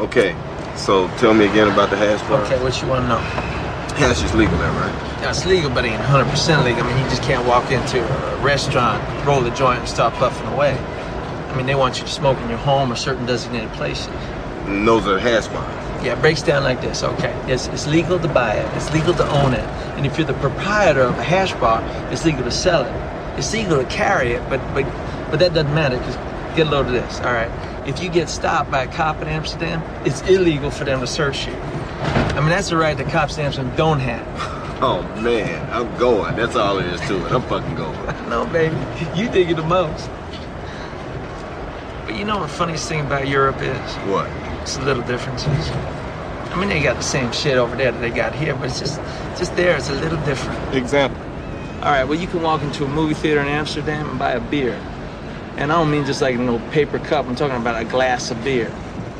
Okay, so tell me again about the hash bar. Okay, what you want to know? Hash is legal there, right? Yeah, it's legal, but it ain't 100% legal. I mean, you just can't walk into a restaurant, roll a joint, and start puffing away. I mean, they want you to smoke in your home or certain designated places. And those are hash bars. Yeah, it breaks down like this. Okay, it's, it's legal to buy it, it's legal to own it, and if you're the proprietor of a hash bar, it's legal to sell it. It's legal to carry it, but but but that doesn't matter because get a load of this. All right, if you get stopped by a cop in Amsterdam, it's illegal for them to search you. I mean, that's a right that cops in Amsterdam don't have. Oh man, I'm going. That's all there is to it. I'm fucking going. no, baby, you dig it the most. But you know what the funniest thing about Europe is? What? It's the little differences. I mean, they got the same shit over there that they got here, but it's just, just there. It's a little different. Example. All right, well, you can walk into a movie theater in Amsterdam and buy a beer, and I don't mean just like a little paper cup. I'm talking about a glass of beer.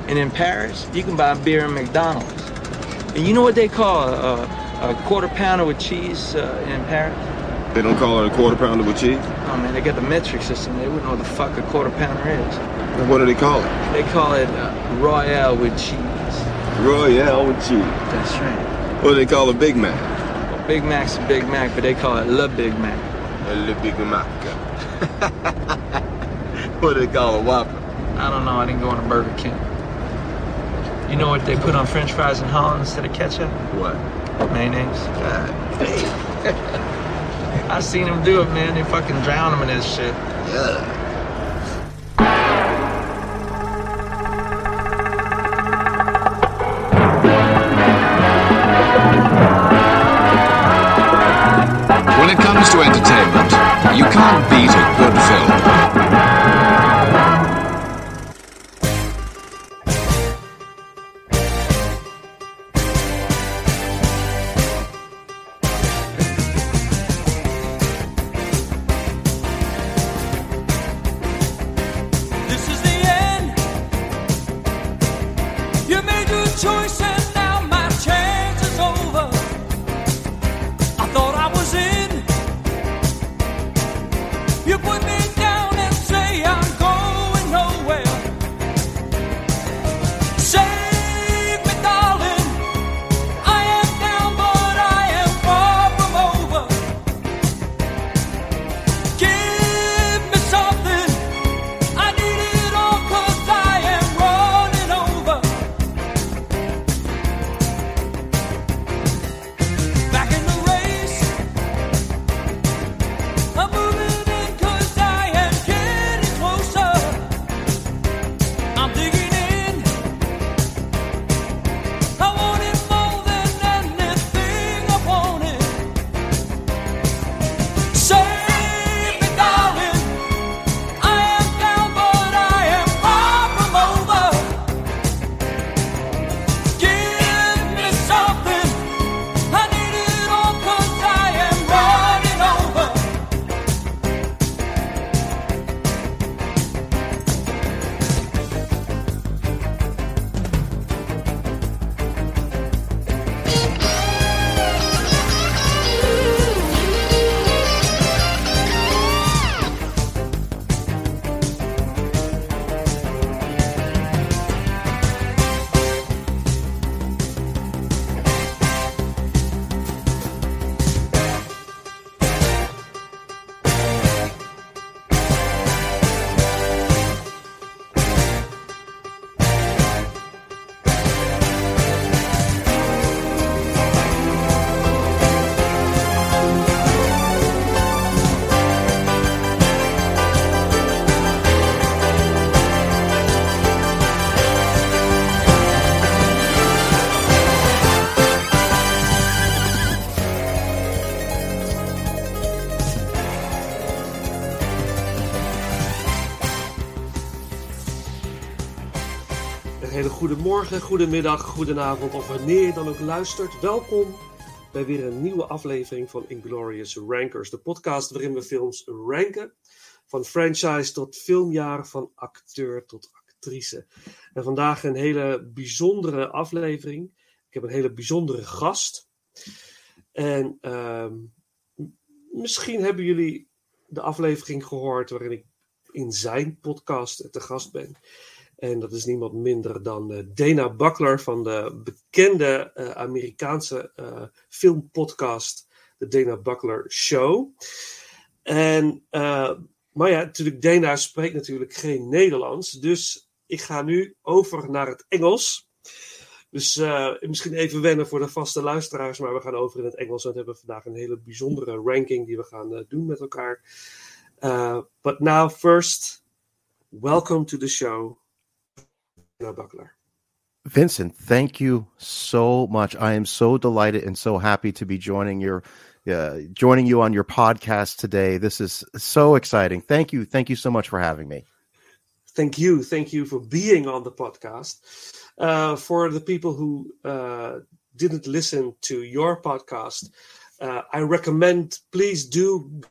And in Paris, you can buy beer in McDonald's. And you know what they call a, a quarter pounder with cheese uh, in Paris? They don't call it a quarter pounder with cheese? Oh man, they got the metric system. They wouldn't know what the fuck a quarter pounder is. Then what do they call it? They call it uh, Royale with cheese. Royale with cheese. That's right. What do they call a Big Mac? Well, Big Mac's a Big Mac, but they call it Le Big Mac. Le Big Mac. what do they call a Whopper? I don't know. I didn't go on a Burger King. You know what they put on French fries in Holland instead of ketchup? What? Mayonnaise. God. I seen them do it, man. They fucking drown them in this shit. Yeah. When it comes to entertainment, you can't beat a goede morgen, goedemiddag, goedenavond of wanneer je dan ook luistert. Welkom bij weer een nieuwe aflevering van Inglorious Rankers, de podcast waarin we films ranken. Van franchise tot filmjaar, van acteur tot actrice. En vandaag een hele bijzondere aflevering. Ik heb een hele bijzondere gast. En ehm, misschien hebben jullie de aflevering gehoord waarin ik in zijn podcast te gast ben. En dat is niemand minder dan uh, Dana Buckler van de bekende uh, Amerikaanse uh, filmpodcast, de Dana Buckler Show. En, maar ja, natuurlijk, Dana spreekt natuurlijk geen Nederlands. Dus ik ga nu over naar het Engels. Dus misschien even wennen voor de vaste luisteraars, maar we gaan over in het Engels. En we hebben vandaag een hele bijzondere ranking die we gaan doen met elkaar. but now, first, welcome to the show. Buckler. Vincent, thank you so much. I am so delighted and so happy to be joining your uh, joining you on your podcast today. This is so exciting. Thank you. Thank you so much for having me. Thank you. Thank you for being on the podcast. Uh, for the people who uh, didn't listen to your podcast, uh, I recommend please do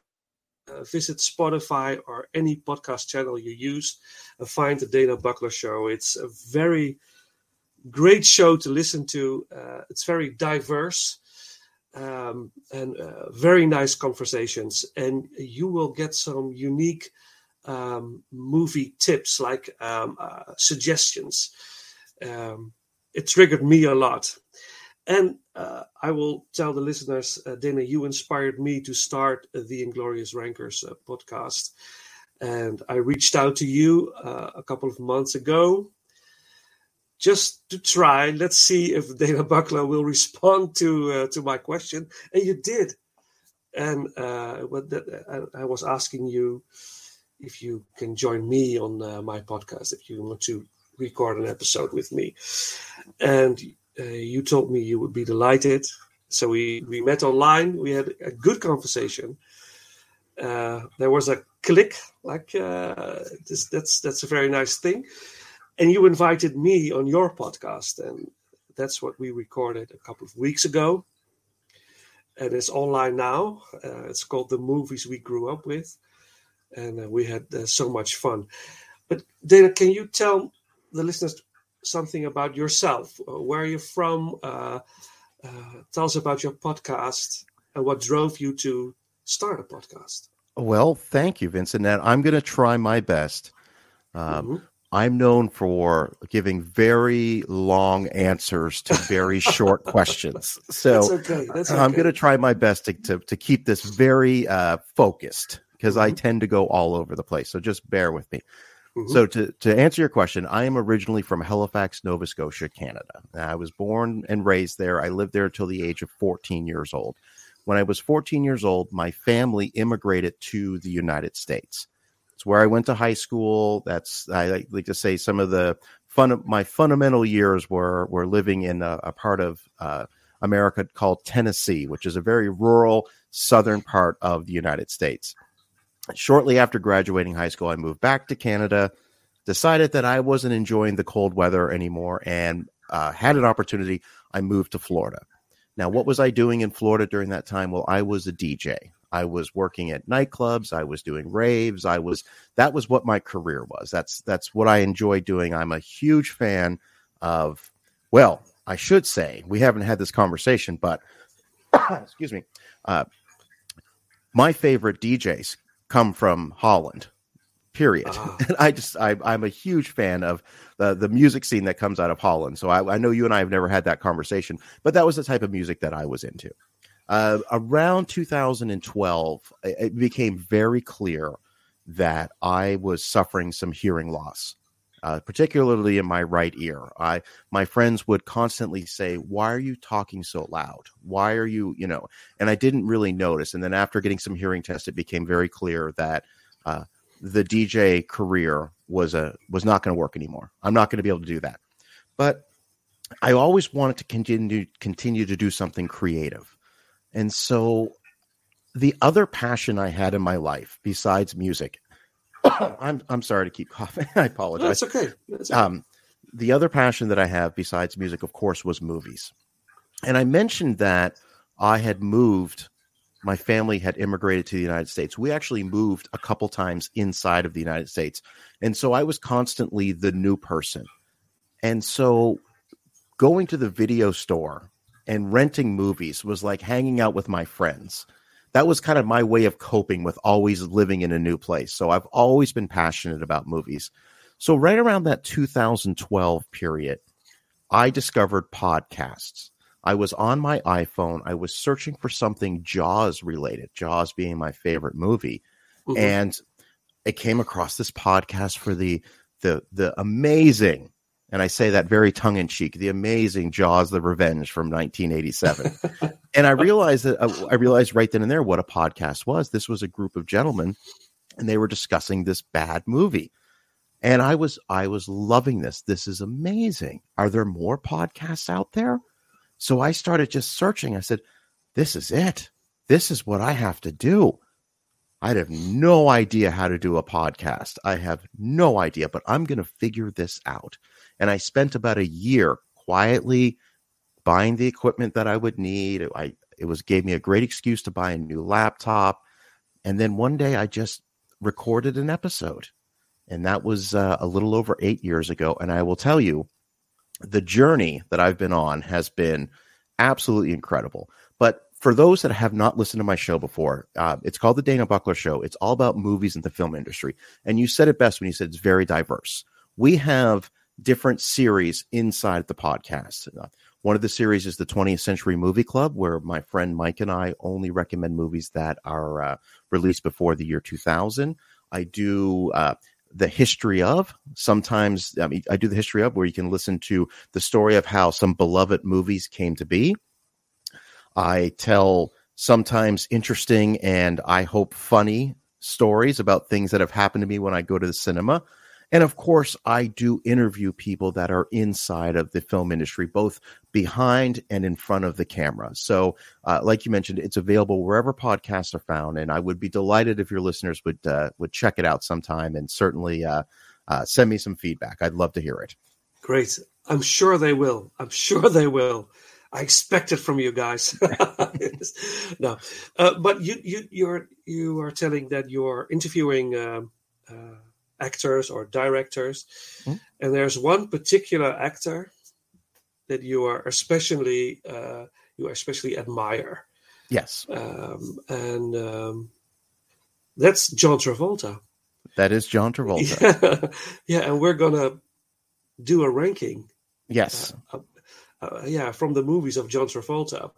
uh, visit Spotify or any podcast channel you use and find the Dana Buckler Show. It's a very great show to listen to. Uh, it's very diverse um, and uh, very nice conversations, and you will get some unique um, movie tips like um, uh, suggestions. Um, it triggered me a lot. And uh, I will tell the listeners, uh, Dana, you inspired me to start uh, the Inglorious Rankers uh, podcast. And I reached out to you uh, a couple of months ago just to try. Let's see if Dana Buckler will respond to uh, to my question. And you did. And I, I, was asking you if you can join me on my podcast, if you want to record an episode with me. And you told me you would be delighted. So we, we met online. We had a good conversation. Uh, there was a click, like uh, this, that's that's a very nice thing. And you invited me on your podcast, and that's what we recorded a couple of weeks ago. And it's online now. Uh, it's called the movies we grew up with, and uh, we had uh, so much fun. But Dana, can you tell the listeners something about yourself. Uh, where are you from? Uh, uh, tell us about your podcast and what drove you to start a podcast. Well, thank you, Vincent. And I'm going to try my best. Um, mm-hmm. I'm known for giving very long answers to very short questions. So That's okay. That's okay. I'm going to try my best to, to, to keep this very uh, focused because mm-hmm. I tend to go all over the place. So just bear with me. Mm-hmm. So to, to answer your question, I am originally from Halifax, Nova Scotia, Canada. I was born and raised there. I lived there until the age of 14 years old. When I was 14 years old, my family immigrated to the United States. It's where I went to high school. That's I like to say some of the fun. My fundamental years were were living in a, a part of uh, America called Tennessee, which is a very rural southern part of the United States shortly after graduating high school, I moved back to Canada, decided that I wasn't enjoying the cold weather anymore, and uh, had an opportunity. I moved to Florida. Now, what was I doing in Florida during that time? Well, I was a DJ. I was working at nightclubs. I was doing raves. I was that was what my career was. That's that's what I enjoy doing. I'm a huge fan of. Well, I should say we haven't had this conversation, but excuse me. Uh, my favorite DJs come from Holland. Period. Uh-huh. And I just I, am a huge fan of the the music scene that comes out of Holland. So I, I, know you and I have never had that conversation, but that was the type of music that I was into. Uh, around 2012, it became very clear that I was suffering some hearing loss. Uh, particularly in my right ear. I my friends would constantly say, "Why are you talking so loud? Why are you, you know?" And I didn't really notice. And then after getting some hearing tests, it became very clear that uh, the DJ career was a was not going to work anymore. I'm not going to be able to do that. But I always wanted to continue continue to do something creative, and so the other passion I had in my life besides music I'm I'm sorry to keep coughing. I apologize. That's okay. That's okay. Um, the other passion that I have besides music, of course, was movies. And I mentioned that I had moved. My family had immigrated to the United States. We actually moved a couple times inside of the United States. And so I was constantly the new person. And so going to the video store and renting movies was like hanging out with my friends that was kind of my way of coping with always living in a new place. So I've always been passionate about movies. So, right around that 2012 period, I discovered podcasts. I was on my iPhone. I was searching for something Jaws related, Jaws being my favorite movie. Mhm. And I came across this podcast for the the the amazing, and I say that very tongue in cheek, the amazing Jaws: The Revenge from 1987. and I realized that uh, I realized right then and there what a podcast was. This was a group of gentlemen, and they were discussing this bad movie. And I was I was loving this. This is amazing. Are there more podcasts out there? So I started just searching. I said, "This is it. This is what I have to do." I'd have no idea how to do a podcast. I have no idea, but I'm going to figure this out. And I spent about a year quietly buying the equipment that I would need. I it was gave me a great excuse to buy a new laptop. And then one day I just recorded an episode. And that was uh, a little over 8 years ago and I will tell you the journey that I've been on has been absolutely incredible. But for those that have not listened to my show before, uh, it's called the Dana Buckler Show. It's all about movies and the film industry. And you said it best when you said it's very diverse. We have different series inside the podcast. Uh, one of the series is the 20th Century Movie Club, where my friend Mike and I only recommend movies that are uh, released before the year 2000. I do uh, the history of. Sometimes I mean I do the history of, where you can listen to the story of how some beloved movies came to be. I tell sometimes interesting and I hope funny stories about things that have happened to me when I go to the cinema. And of course, I do interview people that are inside of the film industry, both behind and in front of the camera. So, uh, like you mentioned, it's available wherever podcasts are found, and I would be delighted if your listeners would uh, would check it out sometime and certainly uh, uh, send me some feedback. I'd love to hear it. Great. I'm sure they will. I'm sure they will. I expect it from you guys. no, uh, but you you you're you are telling that you're interviewing um, uh, actors or directors, Hmm. and there's one particular actor that you are especially uh, you especially admire, Yes, um, and um, that's John Travolta. that is John Travolta. Yeah, yeah, and we're gonna do a ranking Yes, uh, uh, yeah, from the movies of John Travolta.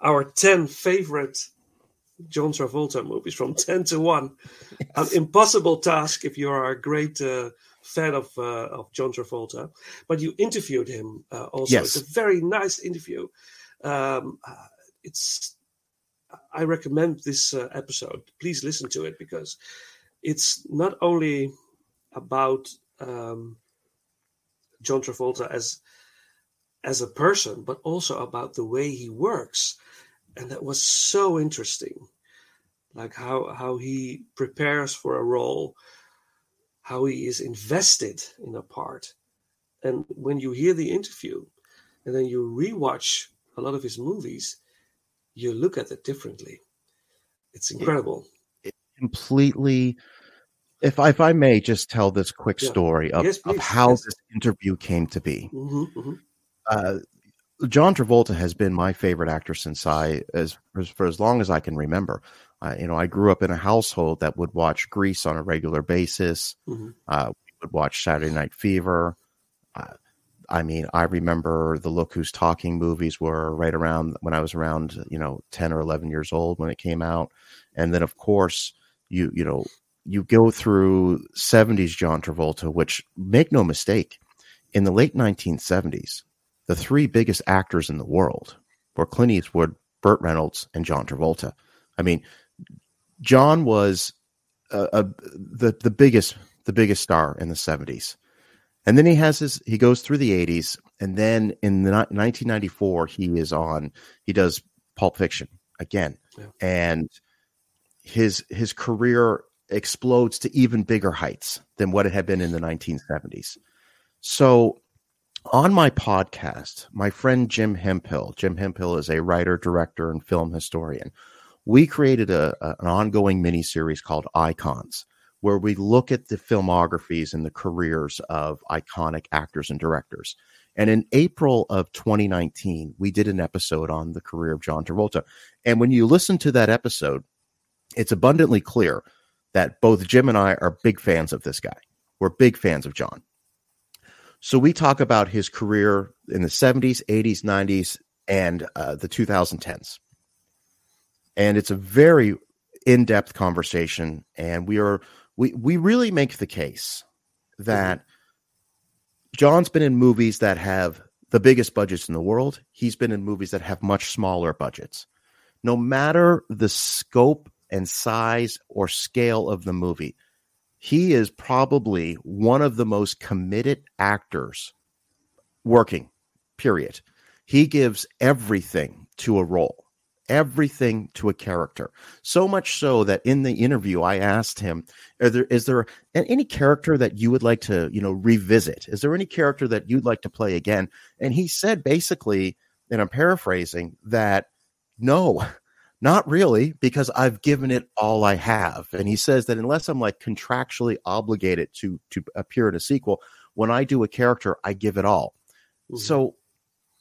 Our 10 favorite John Travolta movies from 10 to 1. An impossible task if you are a great uh, fan of uh, of John Travolta. But you interviewed him uh, also. Yes. It's a very nice interview. Um, uh, it's I recommend this uh, episode. Please listen to it because it's not only about um, John Travolta as as a person, but also about the way he works, and that was so interesting. Like how how he prepares for a role, how he is invested in a part, and when you hear the interview, and then you rewatch a lot of his movies, you look at it differently. It's incredible. completely. If I, if I may just tell this quick Yeah. story of, Yes, of how yes. this interview came to be. hmm hmm uh, John Travolta has been my favorite actor since I, as for as long as I can remember. Uh, you know, I grew up in a household that would watch Grease on a regular basis. hmm Uh, we would watch Saturday Night Fever. Uh, I mean, I remember the Look Who's Talking movies were right around when I was around, you know, ten or eleven years old when it came out, and then of course you you know you go through '70s John Travolta, which make no mistake, in the late 1970s, the three biggest actors in the world were Clint Eastwood, Burt Reynolds, and John Travolta. I mean, John was uh, uh, the the biggest the biggest star in the 70s. And then he has his he goes through the 80s and then in the 1994 he is on he does Pulp Fiction again. Yeah. And his his career explodes to even bigger heights than what it had been in the 1970s. So on my podcast, my friend Jim Hemphill, Jim Hemphill is a writer, director, and film historian. We created a, a- an ongoing mini series called Icons, where we look at the filmographies and the careers of iconic actors and directors. And in April of 2019, we did an episode on the career of John Travolta. And when you listen to that episode, it's abundantly clear that both Jim and I are big fans of this guy. we're big fans of John. So we talk about his career in the 70s, 80s, 90s, and uh, the 2010s. And it's a very in-depth conversation, and we are we we really make the case that John's been in movies that have the biggest budgets in the world. He's been in movies that have much smaller budgets. No matter the scope and size or scale of the movie, he is probably one of the most committed actors working, period. He gives everything to a role everything to a character. So much so that in the interview, I asked him, "Are there, is there any character that you would like to, you know, revisit? Is there any character that you'd like to play again? And he said basically, and I'm paraphrasing, that no, not really, because I've given it all I have. And he says that unless I'm like contractually obligated to to appear in a sequel, when I do a character, I give it all. Mm-hmm. So,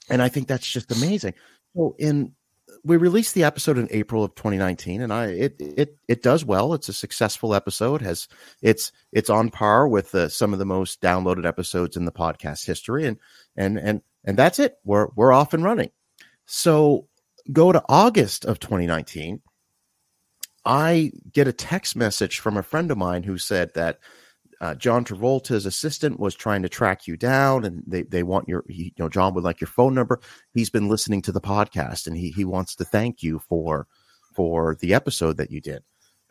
and I think that's just amazing. So in we released the episode in April of 2019, and I it it it does well. It's a successful episode. has it's it's on par with uh, some of the most downloaded episodes in the podcast history, and and and and that's it. We're we're off and running. So go to August of 2019. I get a text message from a friend of mine who said that uh, John Travolta's assistant was trying to track you down, and they, they want your he, you know John would like your phone number. He's been listening to the podcast, and he he wants to thank you for for the episode that you did.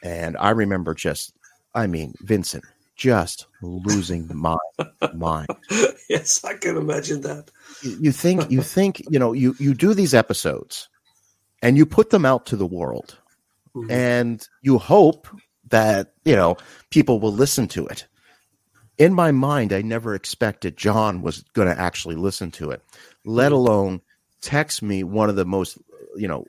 And I remember just, I mean, Vincent just losing my mind. yes, I can imagine that. You, you think you think you know you you do these episodes, and you put them out to the world, mm-hmm. and you hope that you know people will listen to it in my mind, I never expected John was going to actually listen to it, let mm-hmm. alone text me one of the most, you know,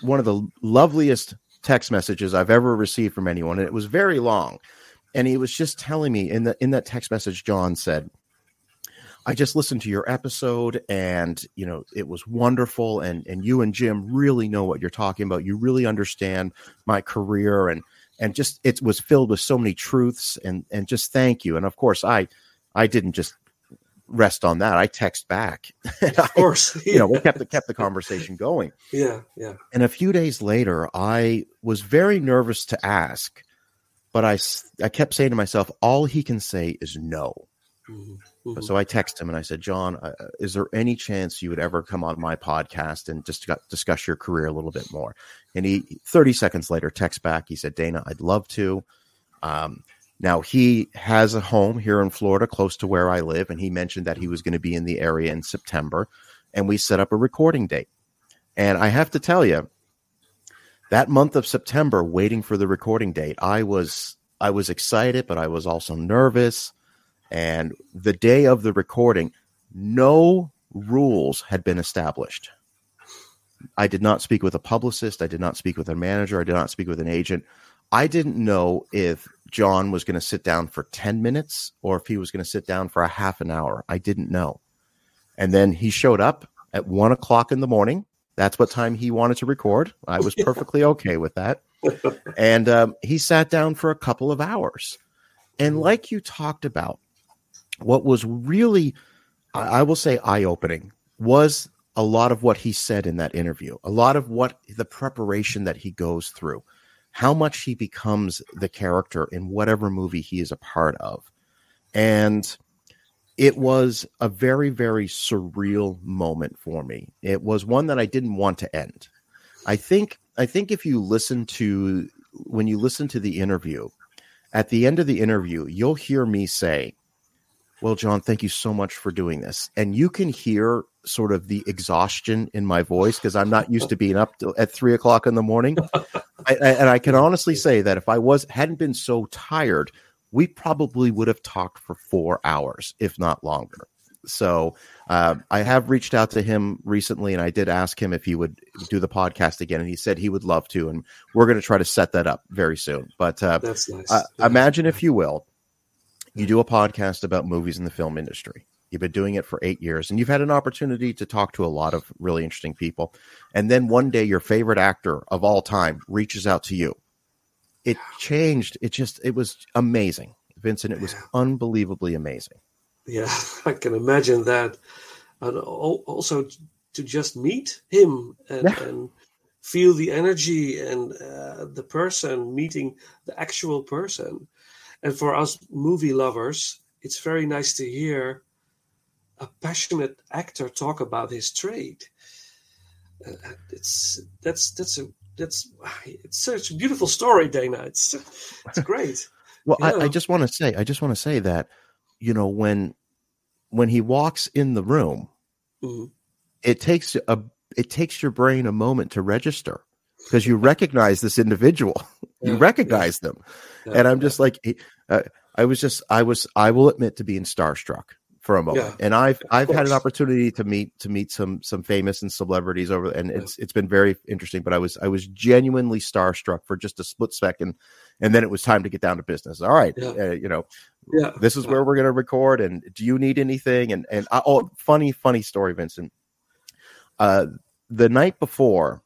one of the loveliest text messages I've ever received from anyone. And it was very long. And he was just telling me in the in that text message, John said, I just listened to your episode and you know it was wonderful and and you and Jim really know what you're talking about. You really understand my career and and just it was filled with so many truths and and just thank you. And of course i i didn't just rest on that. I text back. Of course. I, you know we kept the kept the conversation going. Yeah yeah. And a few days later i was very nervous to ask but i i kept saying to myself all he can say is no. Mm-hmm. Mm-hmm. So I texted him and I said, John, uh, is there any chance you would ever come on my podcast and just discuss your career a little bit more? And he, 30 seconds later, text back. He said, Dana, I'd love to. Um, now he has a home here in Florida, close to where I live, and he mentioned that he was going to be in the area in September, and we set up a recording date. And I have to tell you, that month of September, waiting for the recording date, I was I was excited, but I was also nervous. And the day of the recording, no rules had been established. I did not speak with a publicist. I did not speak with a manager. I did not speak with an agent. I didn't know if John was going to sit down for 10 minutes or if he was going to sit down for a half an hour. I didn't know. And then he showed up at one o'clock in the morning. That's what time he wanted to record. I was perfectly okay with that. And um, he sat down for a couple of hours. And like you talked about, what was really, I will say, eye opening was a lot of what he said in that interview, a lot of what the preparation that he goes through, how much he becomes the character in whatever movie he is a part of. And it was a very, very surreal moment for me. It was one that I didn't want to end. I think I think if you listen to when you listen to the interview, at the end of the interview, you'll hear me say, well, John, thank you so much for doing this. And you can hear sort of the exhaustion in my voice because I'm not used to being up to, at three o'clock in the morning. I, and I can honestly say that if I was hadn't been so tired, we probably would have talked for four hours, if not longer. So uh, I have reached out to him recently, and I did ask him if he would do the podcast again, and he said he would love to, and we're going to try to set that up very soon. But uh, that's nice. Uh, yeah. Imagine, if you will, you do a podcast about movies in the film industry. You've been doing it for eight years and you've had an opportunity to talk to a lot of really interesting people. And then one day, your favorite actor of all time reaches out to you. It changed. It just, it was amazing. Vincent. It was unbelievably amazing. Yeah, I can imagine that. And also to just meet him and, Yeah. and feel the energy and uh, the person meeting the actual person. And for us movie lovers, it's very nice to hear a passionate actor talk about his trade. Uh, it's that's that's a that's it's such a beautiful story, Dana. It's it's great. Well, I, Yeah. I just want to say, I just want to say that, you know, when when he walks in the room, Mhm. it takes a it takes your brain a moment to register because you recognize this individual, you Yeah, recognize them, Yeah, and I'm just like, uh, I was just, I was, I will admit to being starstruck for a moment, Yeah, and I've I've had an opportunity to meet to meet some some famous and celebrities over, and it's it's been very interesting. But I was I was genuinely starstruck for just a split second, and then it was time to get down to business. All right, Yeah. uh, you know, yeah. this is where we're going to record and do you need anything and and I, oh funny funny story vincent uh the night before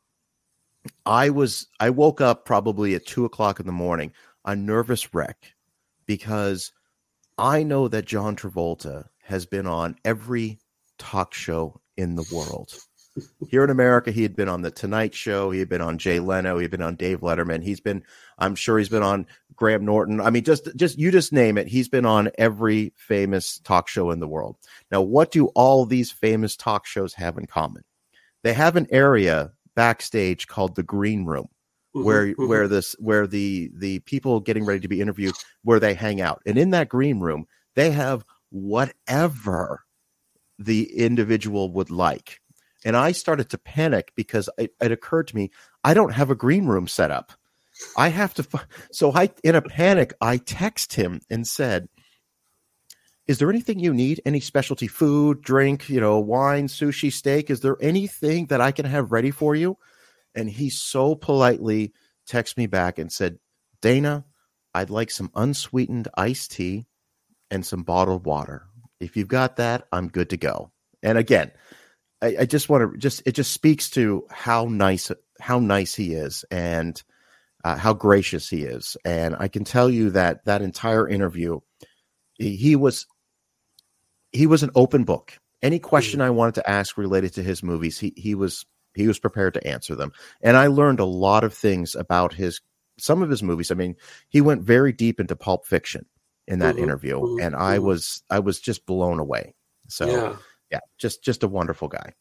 i was i woke up probably at two o'clock in the morning a nervous wreck because i know that john travolta has been on every talk show in the world here in america he had been on the tonight show he had been on jay leno he had been on dave letterman he's been i'm sure he's been on Graham Norton. I mean, just just you just name it. He's been on every famous talk show in the world. Now, what do all these famous talk shows have in common? They have an area backstage called the green room, Mhm, where mhm. where this where the the people getting ready to be interviewed where they hang out, and in that green room they have whatever the individual would like. And I started to panic because it, it occurred to me I don't have a green room set up. I have to. fi- So I, in a panic, I text him and said, "Is there anything you need? Any specialty food, drink, you know, wine, sushi, steak? Is there anything that I can have ready for you?" And he so politely texted me back and said, "Dana, I'd like some unsweetened iced tea and some bottled water. If you've got that, I'm good to go." And again, I, I just want to just it just speaks to how nice how nice he is and uh, how gracious he is. And I can tell you that that entire interview, he, he was he was an open book. Any question I wanted to ask related to his movies, he he was he was prepared to answer them. And I learned a lot of things about his some of his movies. I mean, he went very deep into Pulp Fiction in that Mhm, interview, mhm, and I mhm. was I was just blown away. So yeah. yeah, just just a wonderful guy.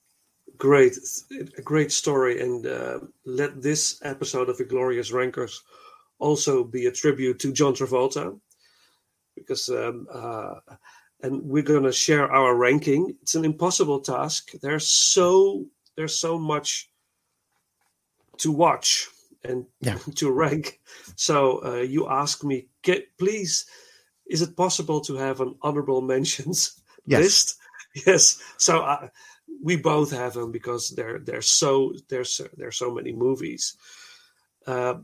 great a great story and uh, let this episode of the glorious rankers also be a tribute to john travolta because um, uh, and we're going to share our ranking it's an impossible task there's so there's so much to watch and Yeah. to rank so uh, you ask me please is it possible to have an honorable mentions Yes. list yes so uh, we both have them because there there's so there's there's so many movies. Uh,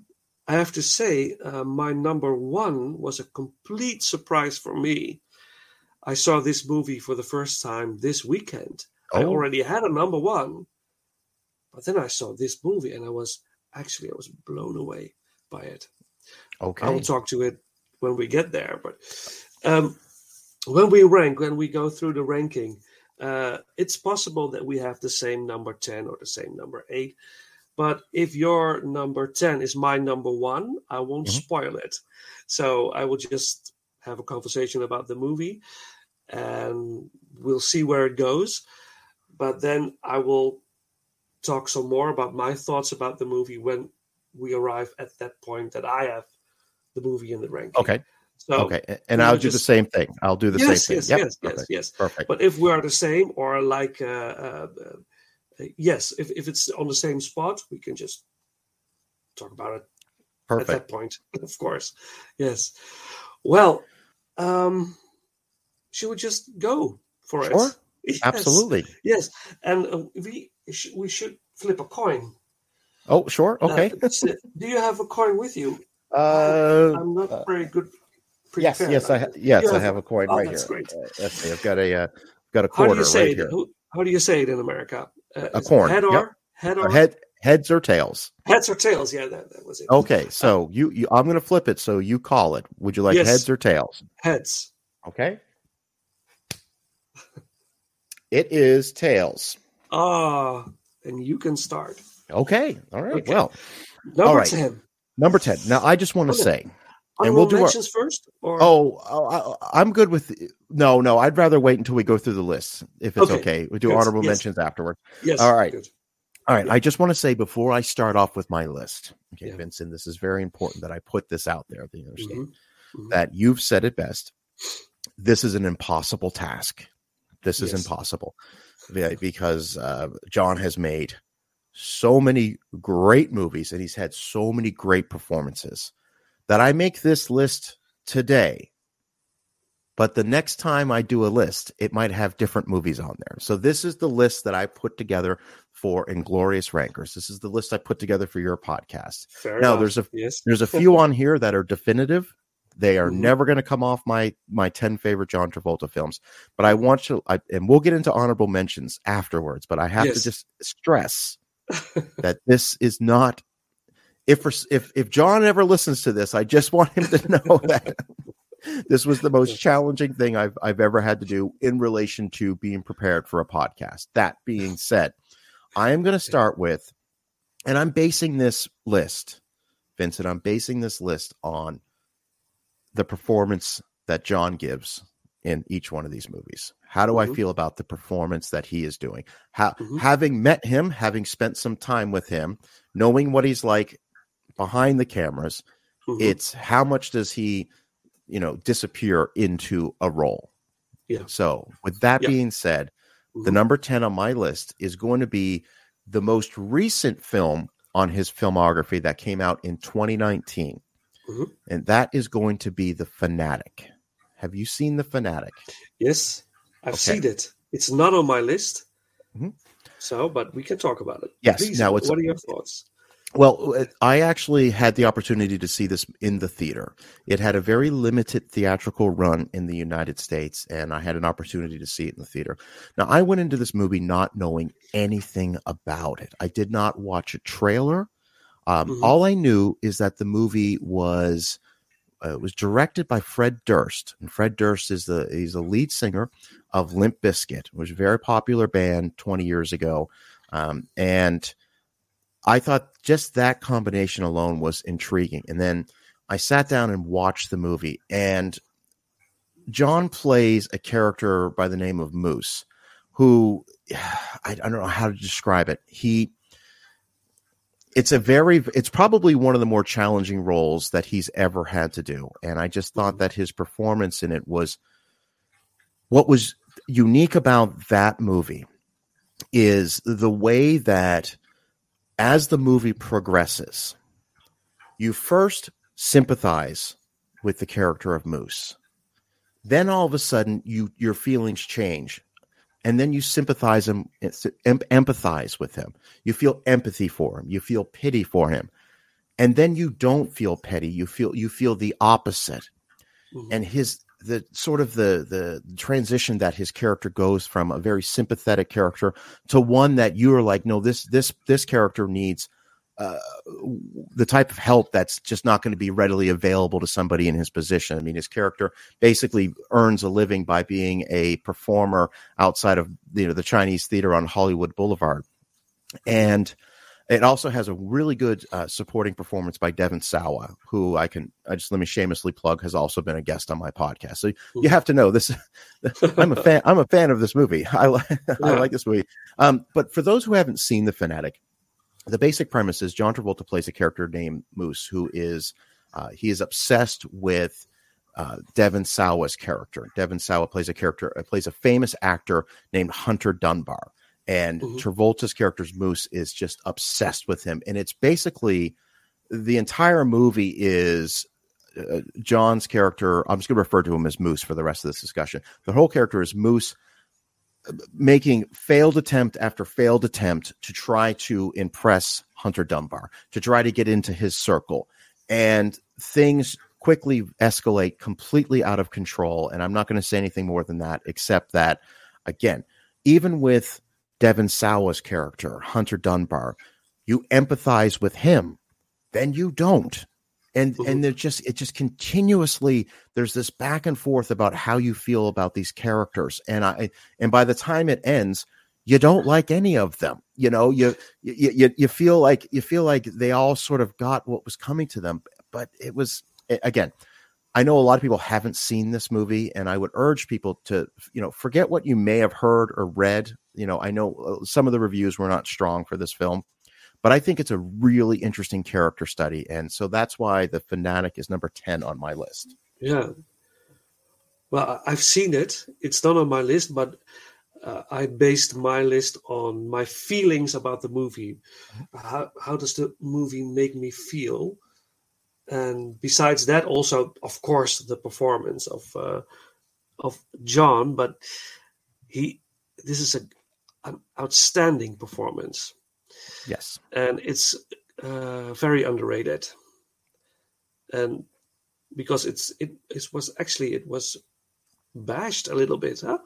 I have to say, uh, my number one was a complete surprise for me. I saw this movie for the first time this weekend. I Oh. already had a number one, but then I saw this movie and I was actually I was blown away by it. Okay. I will talk to it when we get there. But um, when we rank, when we go through the ranking, uh, it's possible that we have the same number 10 or the same number 8. But if your number 10 is my number one, I won't Mhm. spoil it. So I will just have a conversation about the movie and we'll see where it goes. But then I will talk some more about my thoughts about the movie when we arrive at that point that I have the movie in the ranking. Okay. So, okay. And I'll will do the same thing. I'll do the yes, same yes, thing. Yep. yes, yes, Perfect. yes. Perfect. But if we are the same, or like, uh, uh, uh, yes, if, if it's on the same spot, we can just talk about it perfect. at that point, of course. Yes. Well, um, should we just go for Sure. it? Yes, Absolutely. Yes, and uh, we sh- we should flip a coin. Oh, sure. Uh, Okay. s- do you have a coin with you? Uh, I'm not uh, very good. yes, prepared. yes, I ha- yes, You I have- have a coin oh, right that's here. great. Uh, let's see. I've got a uh, got a quarter How do you say right it? here. Who- How do you say it in America? Uh, A corn, Head yep. or head or head Heads or tails? Heads or tails? Yeah, that, that was it. Okay, so you, you I'm going to flip it. So you call it. Would you like Yes. heads or tails? Heads. Okay. It is tails. Ah, and you can start. Okay. All right. Okay. Well, Number All right. 10. number 10. Now, I just want to say, and Honorable we'll do our, mentions first? Or? oh, oh, I, I'm good with, no, no, I'd rather wait until we go through the list if it's Okay. okay. We do Good. honorable Yes. mentions afterward. yes. all right. Good. All right. I just want to say before I start off with my list, okay, Yeah. Vincent, this is very important that I put this out there. That you understand Mhm. Mhm. that you've said it best. This is an impossible task. This is impossible Yeah, because uh, John has made so many great movies and he's had so many great performances that I make this list today. But the next time I do a list, it might have different movies on there. So this is the list that I put together for Inglorious Rankers. This is the list I put together for your podcast. Fair Now, enough. there's a- yes. There's a few on here that are definitive. They are Mhm. never going to come off my my 10 favorite John Travolta films. But I want to I, and we'll get into honorable mentions afterwards, but I have Yes. to just stress that this is not if for, if if John ever listens to this, I just want him to know that this was the most challenging thing I've I've ever had to do in relation to being prepared for a podcast. That being said, I am going to start with and I'm basing this list Vincent, I'm basing this list on the performance that John gives in each one of these movies. How do I Mhm. feel about the performance that he is doing? How Mhm. having met him, having spent some time with him, knowing what he's like behind the cameras, Mhm. it's how much does he, you know, disappear into a role. Yeah. So, with that Yeah. being said, the Mhm. number 10 on my list is going to be the most recent film on his filmography that came out in 2019. Mhm. And that is going to be The Fanatic. Have you seen The Fanatic? Yes, I've Okay. seen it. It's not on my list. Mhm. So, but we can talk about it. Yes, Please, now what are your thoughts? Well, uh, I actually had the opportunity to see this in the theater. It had a very limited theatrical run in the United States, and I had an opportunity to see it in the theater. Now, I went into this movie not knowing anything about it. I did not watch a trailer. Um, Mhm. All I knew is that the movie was uh, was directed by Fred Durst, and Fred Durst is the he's the lead singer of Limp Bizkit, which was a very popular band twenty years ago, um, and I thought just that combination alone was intriguing. And then I sat down and watched the movie, and John plays a character by the name of Moose, who I, I don't know how to describe it. He it's a very it's probably one of the more challenging roles that he's ever had to do. And i just thought mm-hmm. that his performance in it was what was unique about that movie is the way that as the movie progresses you first sympathize with the character of moose. Then all of a sudden you your feelings change and then you sympathize him em- empathize with him. You feel empathy for him. You feel pity for him. And then you don't feel petty. You feel you feel the opposite. Mhm. and his the sort of the the transition that his character goes from a very sympathetic character to one that you are like no this this this character needs uh, the type of help that's just not going to be readily available to somebody in his position. I mean, his character basically earns a living by being a performer outside of you know the Chinese theater on Hollywood Boulevard, and it also has a really good uh, supporting performance by Devon Sawa, who I can I just let me shamelessly plug has also been a guest on my podcast. So you have to know this. I'm a fan. I'm a fan of this movie. I like I like this movie. Um, but for those who haven't seen The Fanatic, the basic premise is John Travolta plays a character named Moose, who is uh, he is obsessed with uh, Devon Sawa's character. Devon Sawa plays a character uh, plays a famous actor named Hunter Dunbar, and Mhm. Travolta's character's Moose is just obsessed with him, and it's basically the entire movie is. Uh, John's character, I'm just going to refer to him as Moose for the rest of this discussion. The whole character is Moose making failed attempt after failed attempt to try to impress Hunter Dunbar, to try to get into his circle. And things quickly escalate completely out of control. And I'm not going to say anything more than that, except that, again, even with Devon Sawa's character, Hunter Dunbar, you empathize with him, then you don't. And and there's just it just continuously there's this back and forth about how you feel about these characters. And I and by the time it ends, you don't like any of them. You know, you you you, you feel like you feel like they all sort of got what was coming to them. But it was again, I know a lot of people haven't seen this movie, and I would urge people to, you know, forget what you may have heard or read. You know, I know uh, some of the reviews were not strong for this film, but I think it's a really interesting character study, and so that's why the Fanatic is number ten on my list. Yeah. Well, I've seen it. It's not on my list, but uh, I based my list on my feelings about the movie. How how does the movie make me feel? And besides that, also of course the performance of uh, of John. But he, this is a an outstanding performance, Yes, and it's uh, very underrated. And because it's it, it was actually it was bashed a little bit huh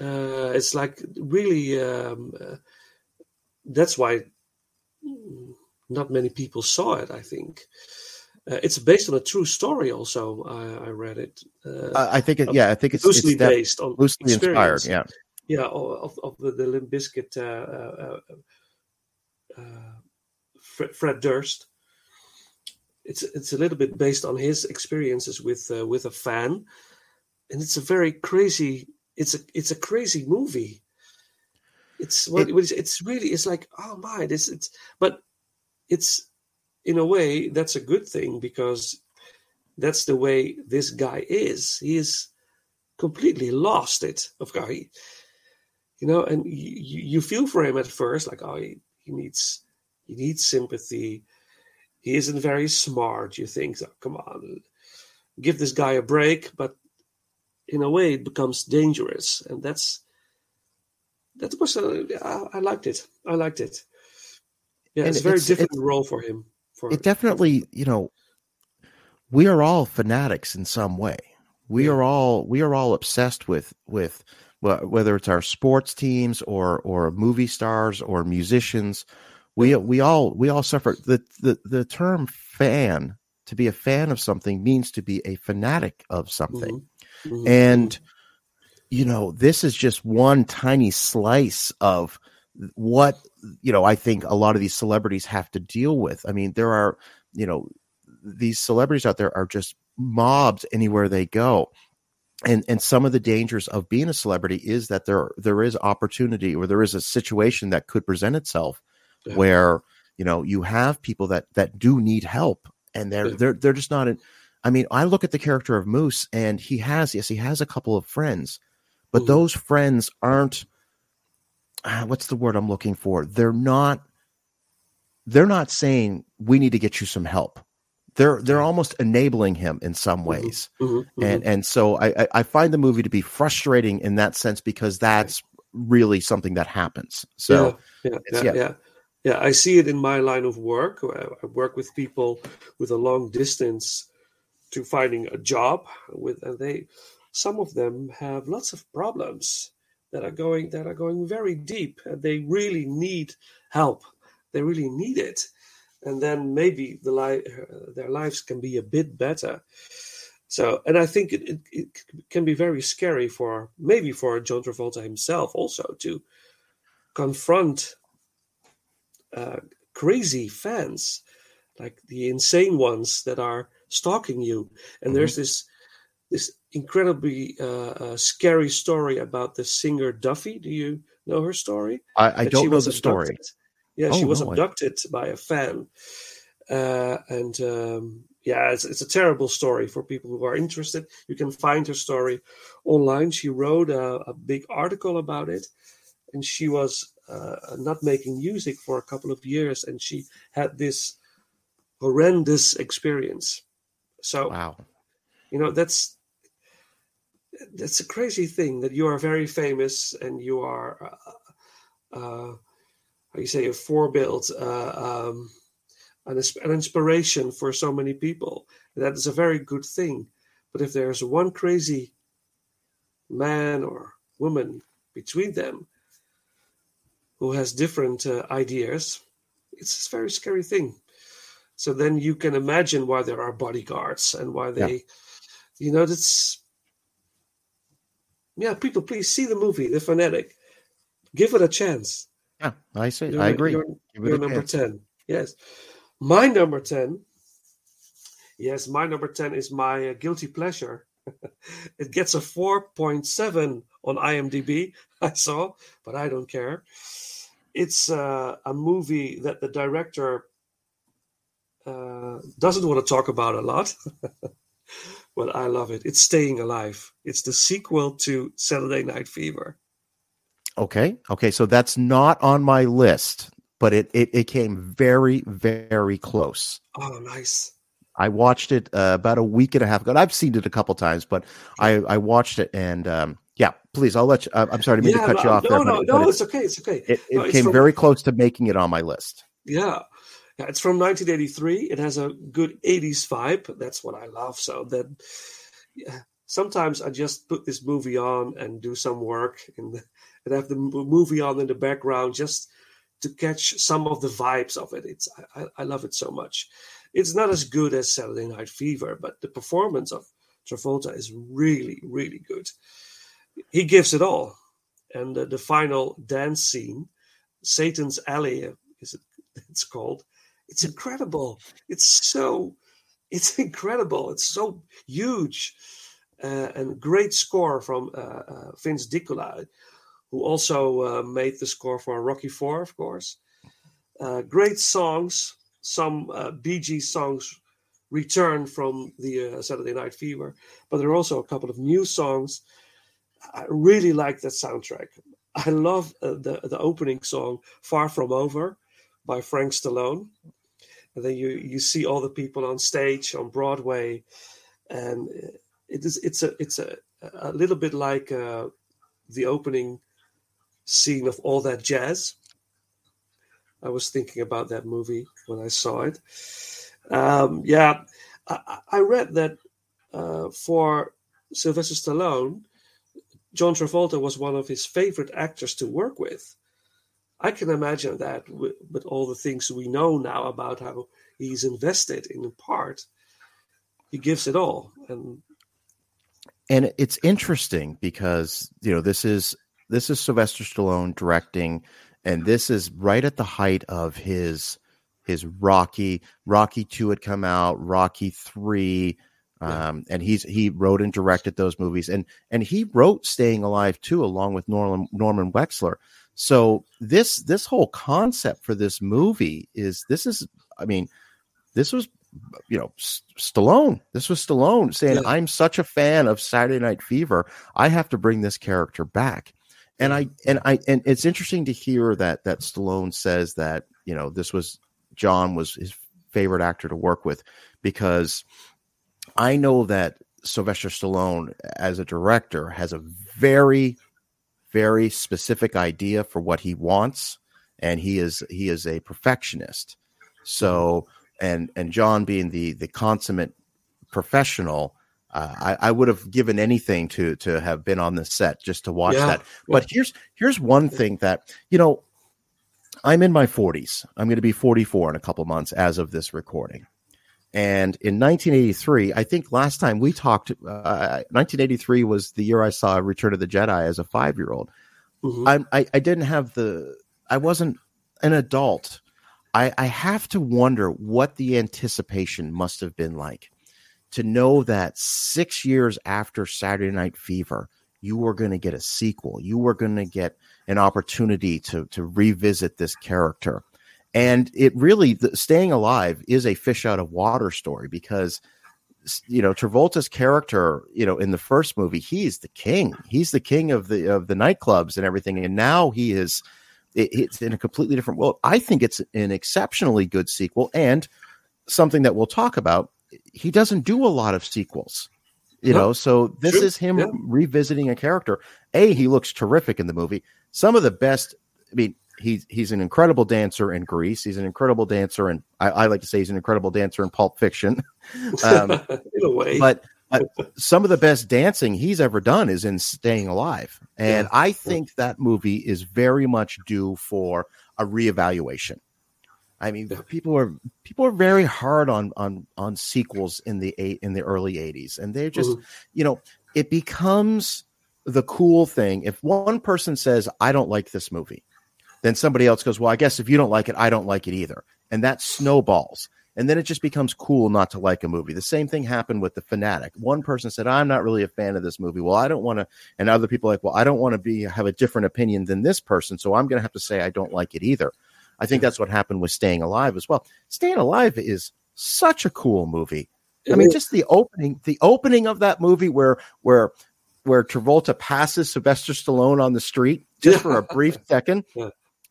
uh, it's like really um, uh, that's why not many people saw it i think uh, it's based on a true story also i, I read it uh, I, think it. Yeah, I think it's, loosely it's based on loosely inspired. Yeah, yeah of, of the, the limp uh, uh, uh, Fred, Fred Durst. It's it's a little bit based on his experiences with uh, with a fan. And it's a very crazy it's a it's a crazy movie. It's what It- it's really it's like oh my this it's but it's in a way that's a good thing because that's the way this guy is. He is completely lost it of guy you know and you, you feel for him at first like oh he, he needs he needs sympathy he isn't very smart you think come on give this guy a break but in a way it becomes dangerous and that's that was a, I, I liked it i liked it yeah And it's a very it's- different it's- role for him for it definitely. You know, we are all fanatics in some way. We Yeah. are all we are all obsessed with with whether it's our sports teams or or movie stars or musicians. We we all we all suffer the the the term fan to be a fan of something means to be a fanatic of something. Mhm. Mhm. And you know, this is just one tiny slice of what you know, I think a lot of these celebrities have to deal with. I mean, there are, you know, these celebrities out there are just mobs anywhere they go. And and some of the dangers of being a celebrity is that there there is opportunity or there is a situation that could present itself Yeah. where, you know, you have people that that do need help and they're Yeah. they're they're just not in I mean, I look at the character of Moose and he has yes, he has a couple of friends, but Mhm. those friends aren't ah, what's the word I'm looking for? They're not they're not saying we need to get you some help. They're they're almost enabling him in some ways. Mhm. Mhm. And and so I, I I find the movie to be frustrating in that sense because that's really something that happens. So yeah, yeah, yeah, yeah. yeah. I see it in my line of work. I I work with people with a long distance to finding a job. With and they, some of them have lots of problems that are going that are going very deep, and they really need help. They really need it, and then maybe the li- their lives can be a bit better. So, and I think it, it, it can be very scary for maybe for John Travolta himself also to confront uh, crazy fans, like the insane ones that are stalking you. And there's this this incredibly uh, uh, scary story about the singer Duffy. Do you know her story? I, I don't know the story. abducted. Yeah, Oh, she was no, I- abducted by a fan, uh, and um, yeah, it's, it's a terrible story for people who are interested. You can find her story online. She wrote a, a big article about it, and she was uh, not making music for a couple of years, and she had this horrendous experience. So Wow. you know that's that's a crazy thing that you are very famous and you are uh, uh, how you say a forebuild uh, um, an, an inspiration for so many people that is a very good thing but if there's one crazy man or woman between them who has different uh, ideas It's a very scary thing. So then you can imagine why there are bodyguards and why they, you know, that's yeah. People, please see the movie, The Fanatic. Give it a chance. Yeah, I say You're- I agree. You're, you're number chance. 10. Yes. My number 10. Yes, my number 10 is my uh, guilty pleasure. it gets a 4.7 on IMDb, I saw, but I don't care. It's uh, a movie that the director uh, doesn't want to talk about a lot, but I love it. It's Staying Alive. It's the sequel to Saturday Night Fever. Okay. Okay. So that's not on my list, but it it, it came very very close. Oh, nice. I watched it uh, about a week and a half ago. and I've seen it a couple times, but I I watched it and um, yeah. Please, I'll let you. Uh, I'm sorry to mean to cut no, you off no, there, no, but, no, but it's okay. It's okay. it, it, no, came from- very close to making it on my list. Yeah. Yeah, it's from 1983. It has a good 80s vibe. That's what I love. So then, yeah, sometimes I just put this movie on and do some work and, and have the movie on in the background just to catch some of the vibes of it. It's I, I- love it so much. It's not as good as Saturday Night Fever, but the performance of Travolta is really, really good. He gives it all, and the final dance scene, Satan's Alley, is it? It's called. It's incredible. It's so. It's incredible. It's so huge, uh, and great score from uh, uh, Vince DiCola, who also uh, made the score for Rocky Four, of course. Uh, great songs. Some uh, Gees songs return from the uh, Saturday Night Fever, but there are also a couple of new songs. I really like that soundtrack. I love uh, the the opening song "Far From Over" by Frank Stallone, and then you you see all the people on stage on Broadway, and uh, it is it's a it's a a little bit like the opening scene of All That Jazz. I was thinking about that movie when I saw it. Um, yeah, I, I- read that uh, for Sylvester Stallone, John Travolta was one of his favorite actors to work with. I can imagine that with, with all the things we know now about how he's invested in part, he gives it all. And and it's interesting because you know this is this is Sylvester Stallone directing, and this is right at the height of his his Rocky. Rocky two had come out, Rocky three, um, and he's he wrote and directed those movies, and and he wrote Staying Alive too, along with Norman Norman Wexler. So this this whole concept for this movie is this is I mean this was you know Stallone. This was Stallone saying, Yeah. "I'm such a fan of Saturday Night Fever. I have to bring this character back." And I and I and it's interesting to hear that that Stallone says that you know this was John was his favorite actor to work with because I know that Sylvester Stallone as a director has a very very specific idea for what he wants and he is he is a perfectionist. So and and john being the the consummate professional uh, I, I would have given anything to to have been on the set just to watch Yeah, that. but here's here's one thing that you know i'm in my 40s i'm going to be 44 in a couple months as of this recording. And in 1983 i think last time we talked uh, 1983 was the year i saw return of the jedi as a five year old mhm. I, I I didn't have the I wasn't an adult. I I have to wonder what the anticipation must have been like to know that six years after Saturday Night Fever, you were going to get a sequel. You were going to get an opportunity to to revisit this character, and it really the, staying alive is a fish out of water story because you know Travolta's character, you know, in the first movie, he's the king. He's the king of the of the nightclubs and everything, and now he is. It, it's in a completely different world. I think it's an exceptionally good sequel, and something that we'll talk about. He doesn't do a lot of sequels, you No, know. So this true, is him yeah. revisiting a character. A, he looks terrific in the movie. Some of the best. I mean, he's he's an incredible dancer in Grease He's an incredible dancer, and I, I like to say he's an incredible dancer in Pulp Fiction. um, in a way. but but some of the best dancing he's ever done is in Staying Alive, and I think that movie is very much due for a reevaluation. I mean, people are people are very hard on on on sequels in the eight in the early '80s, and they're just Mhm. you know it becomes the cool thing if one person says I don't like this movie, then somebody else goes, well, I guess if you don't like it, I don't like it either, and that snowballs. And then it just becomes cool not to like a movie. The same thing happened with The Fanatic. One person said, "I'm not really a fan of this movie." Well, I don't want to, and other people are like, "Well, I don't want to be have a different opinion than this person, so I'm going to have to say I don't like it either." I think that's what happened with Staying Alive as well. Staying Alive is such a cool movie. I mean, just the opening, the opening of that movie where where where Travolta passes Sylvester Stallone on the street just for a brief second,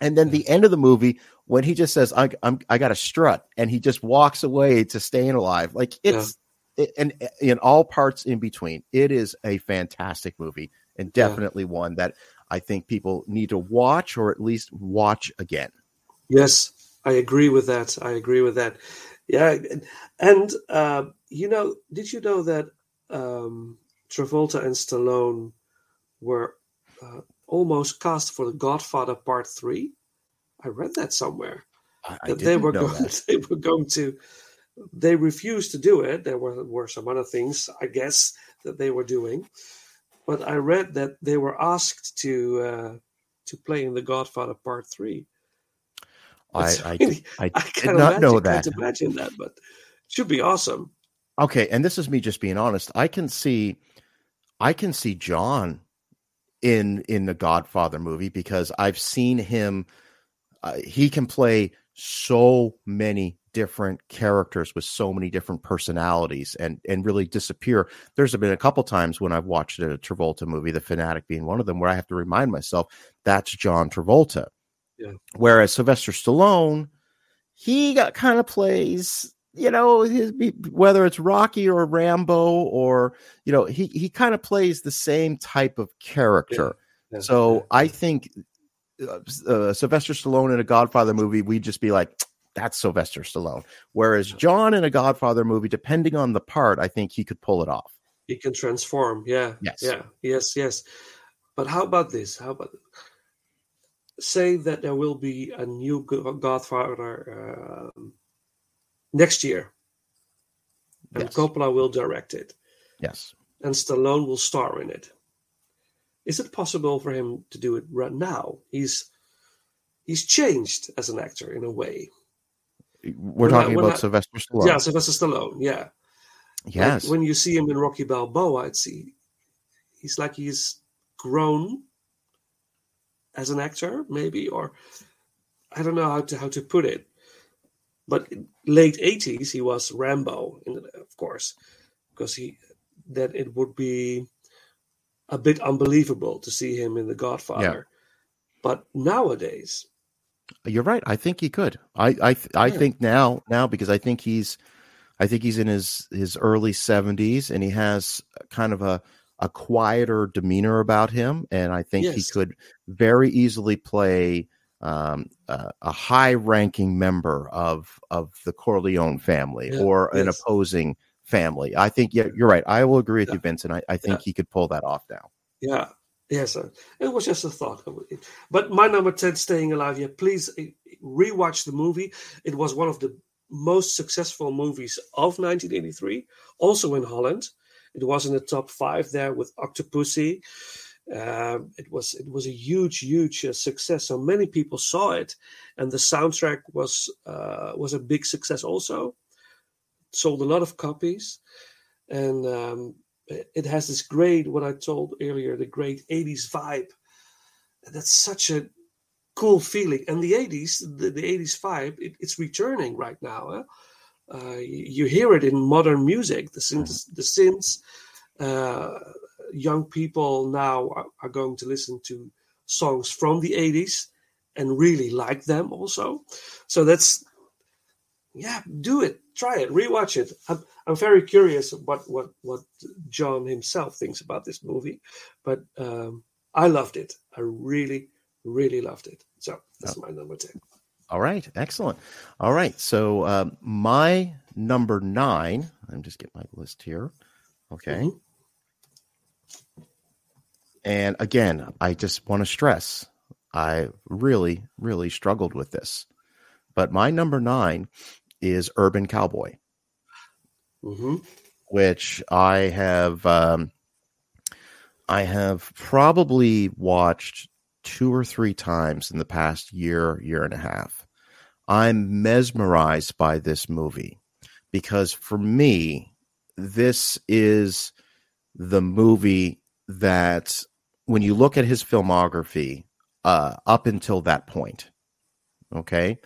and then the end of the movie when he just says, "I I'm, I got a strut," and he just walks away to Staying Alive. Like it's it, and in all parts in between, it is a fantastic movie and Yeah. definitely one that I think people need to watch or at least watch again. Yes, I agree with that. I agree with that. Yeah, and- uh, you know, did you know that um, Travolta and Stallone were uh, almost cast for The Godfather Part Three? I read that somewhere. I, I that they were going, that. they were going to. They refused to do it. There were were some other things, I guess, that they were doing. But I read that they were asked to uh, to play in The Godfather Part Three. I I, I I did can't imagine, know can't that. imagine that, but it should be awesome. Okay, and this is me just being honest. I can see, I can see John in in the Godfather movie because I've seen him. Uh, he can play so many different characters with so many different personalities and and really disappear. There's been a couple times when I've watched a Travolta movie, The Fanatic being one of them, where I have to remind myself that's John Travolta. Yeah. Whereas Sylvester Stallone, he got kind of plays you know his, whether it's rocky or rambo or you know he he kind of plays the same type of character Yeah, so i think uh, uh, sylvester stallone in a godfather movie we'd just be like that's sylvester stallone whereas john in a godfather movie depending on the part i think he could pull it off he can transform. Yeah, Yes. yeah, yes, yes. But how about this? How about say that there will be a new Godfather um, next year, and Yes. Coppola will direct it, yes and Stallone will star in it. Is it possible for him to do it right now? He's he's changed as an actor in a way. we're When talking about I- sylvester stallone Yeah, Sylvester Stallone. Yeah, Like, yes when you see him in Rocky Balboa, it's he, he's like he's grown as an actor, maybe, or I don't know how to how to put it. But in late eighties, he was Rambo, in, of course, because he that it would be a bit unbelievable to see him in The Godfather. But nowadays, You're right. I think he could. I I I Yeah. think now now because I think he's I think he's in his his early 70s and he has kind of a a quieter demeanor about him and I think he could very easily play um, a, a high ranking member of of the Corleone family Yeah, or an opposing family. I think yeah, you're right. I will agree with Yeah. you, Vincent. I, I think Yeah. he could pull that off now. Yeah, yes, uh, it was just a thought. But my number ten, Staying Alive. Yeah, please uh, rewatch the movie. It was one of the most successful movies of 1983. Also in Holland, it was in the top five there with Octopussy. Um, it was it was a huge, huge uh, success. So many people saw it, and the soundtrack was uh, was a big success. Also, sold a lot of copies, and um, it has this great what i told earlier the great 80s vibe that's such a cool feeling and the 80s the, the 80s vibe it, it's returning right now huh? Uh, you, hear it in modern music. The synths the synths uh, young people now are, are going to listen to songs from the 80s and really like them also. So that's yeah do it. Try it. Rewatch it. I'm, I'm very curious what what what john himself thinks about this movie but um i loved it. I really really loved it. So that's my number 10 All right, excellent. All right, so um, my number nine. I'm just get my list here. Okay, Mhm. and again, I just want to stress, I really, really struggled with this. but my number nine is Urban Cowboy, hmm which I have um, I have probably watched two or three times in the past year, year and a half. I'm mesmerized by this movie because for me, this is the movie that when you look at his filmography uh, up until that point, okay,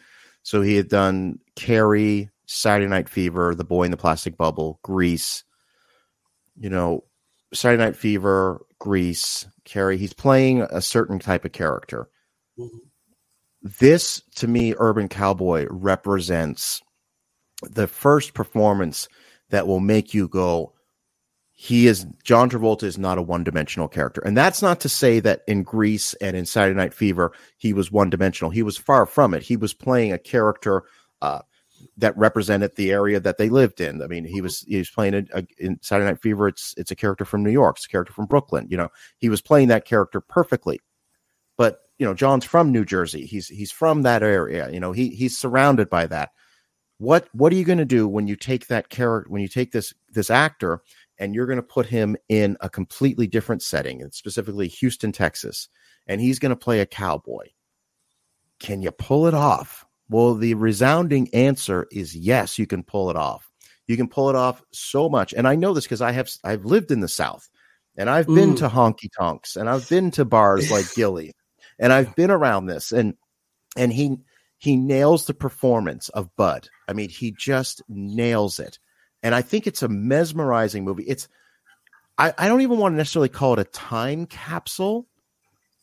so he had done Carrie, Saturday Night Fever, The Boy in the Plastic Bubble, Grease, you know, Saturday Night Fever, Grease, Carrie. He's playing a certain type of character. Mhm. This, to me, Urban Cowboy represents the first performance that will make you go, he is John Travolta is not a one dimensional character. And that's not to say that in Grease and in Saturday Night Fever, he was one dimensional. He was far from it. He was playing a character uh, that represented the area that they lived in. I mean, he mm-hmm. was he was playing a, a, in Saturday Night Fever. It's it's a character from New York. It's a character from Brooklyn. You know, he was playing that character perfectly. But you know, John's from New Jersey. He's he's from that area. You know, he he's surrounded by that. What what are you going to do when you take that character when you take this this actor and you're going to put him in a completely different setting, and specifically Houston, Texas, and he's going to play a cowboy? Can you pull it off? Well, the resounding answer is yes, you can pull it off. You can pull it off so much. And I know this because I have I've lived in the South and I've been Mm. to honky tonks and I've been to bars like Gilley and I've been around this and and he he nails the performance of Bud. I mean, he just nails it. And I think it's a mesmerizing movie. It's I, I don't even want to necessarily call it a time capsule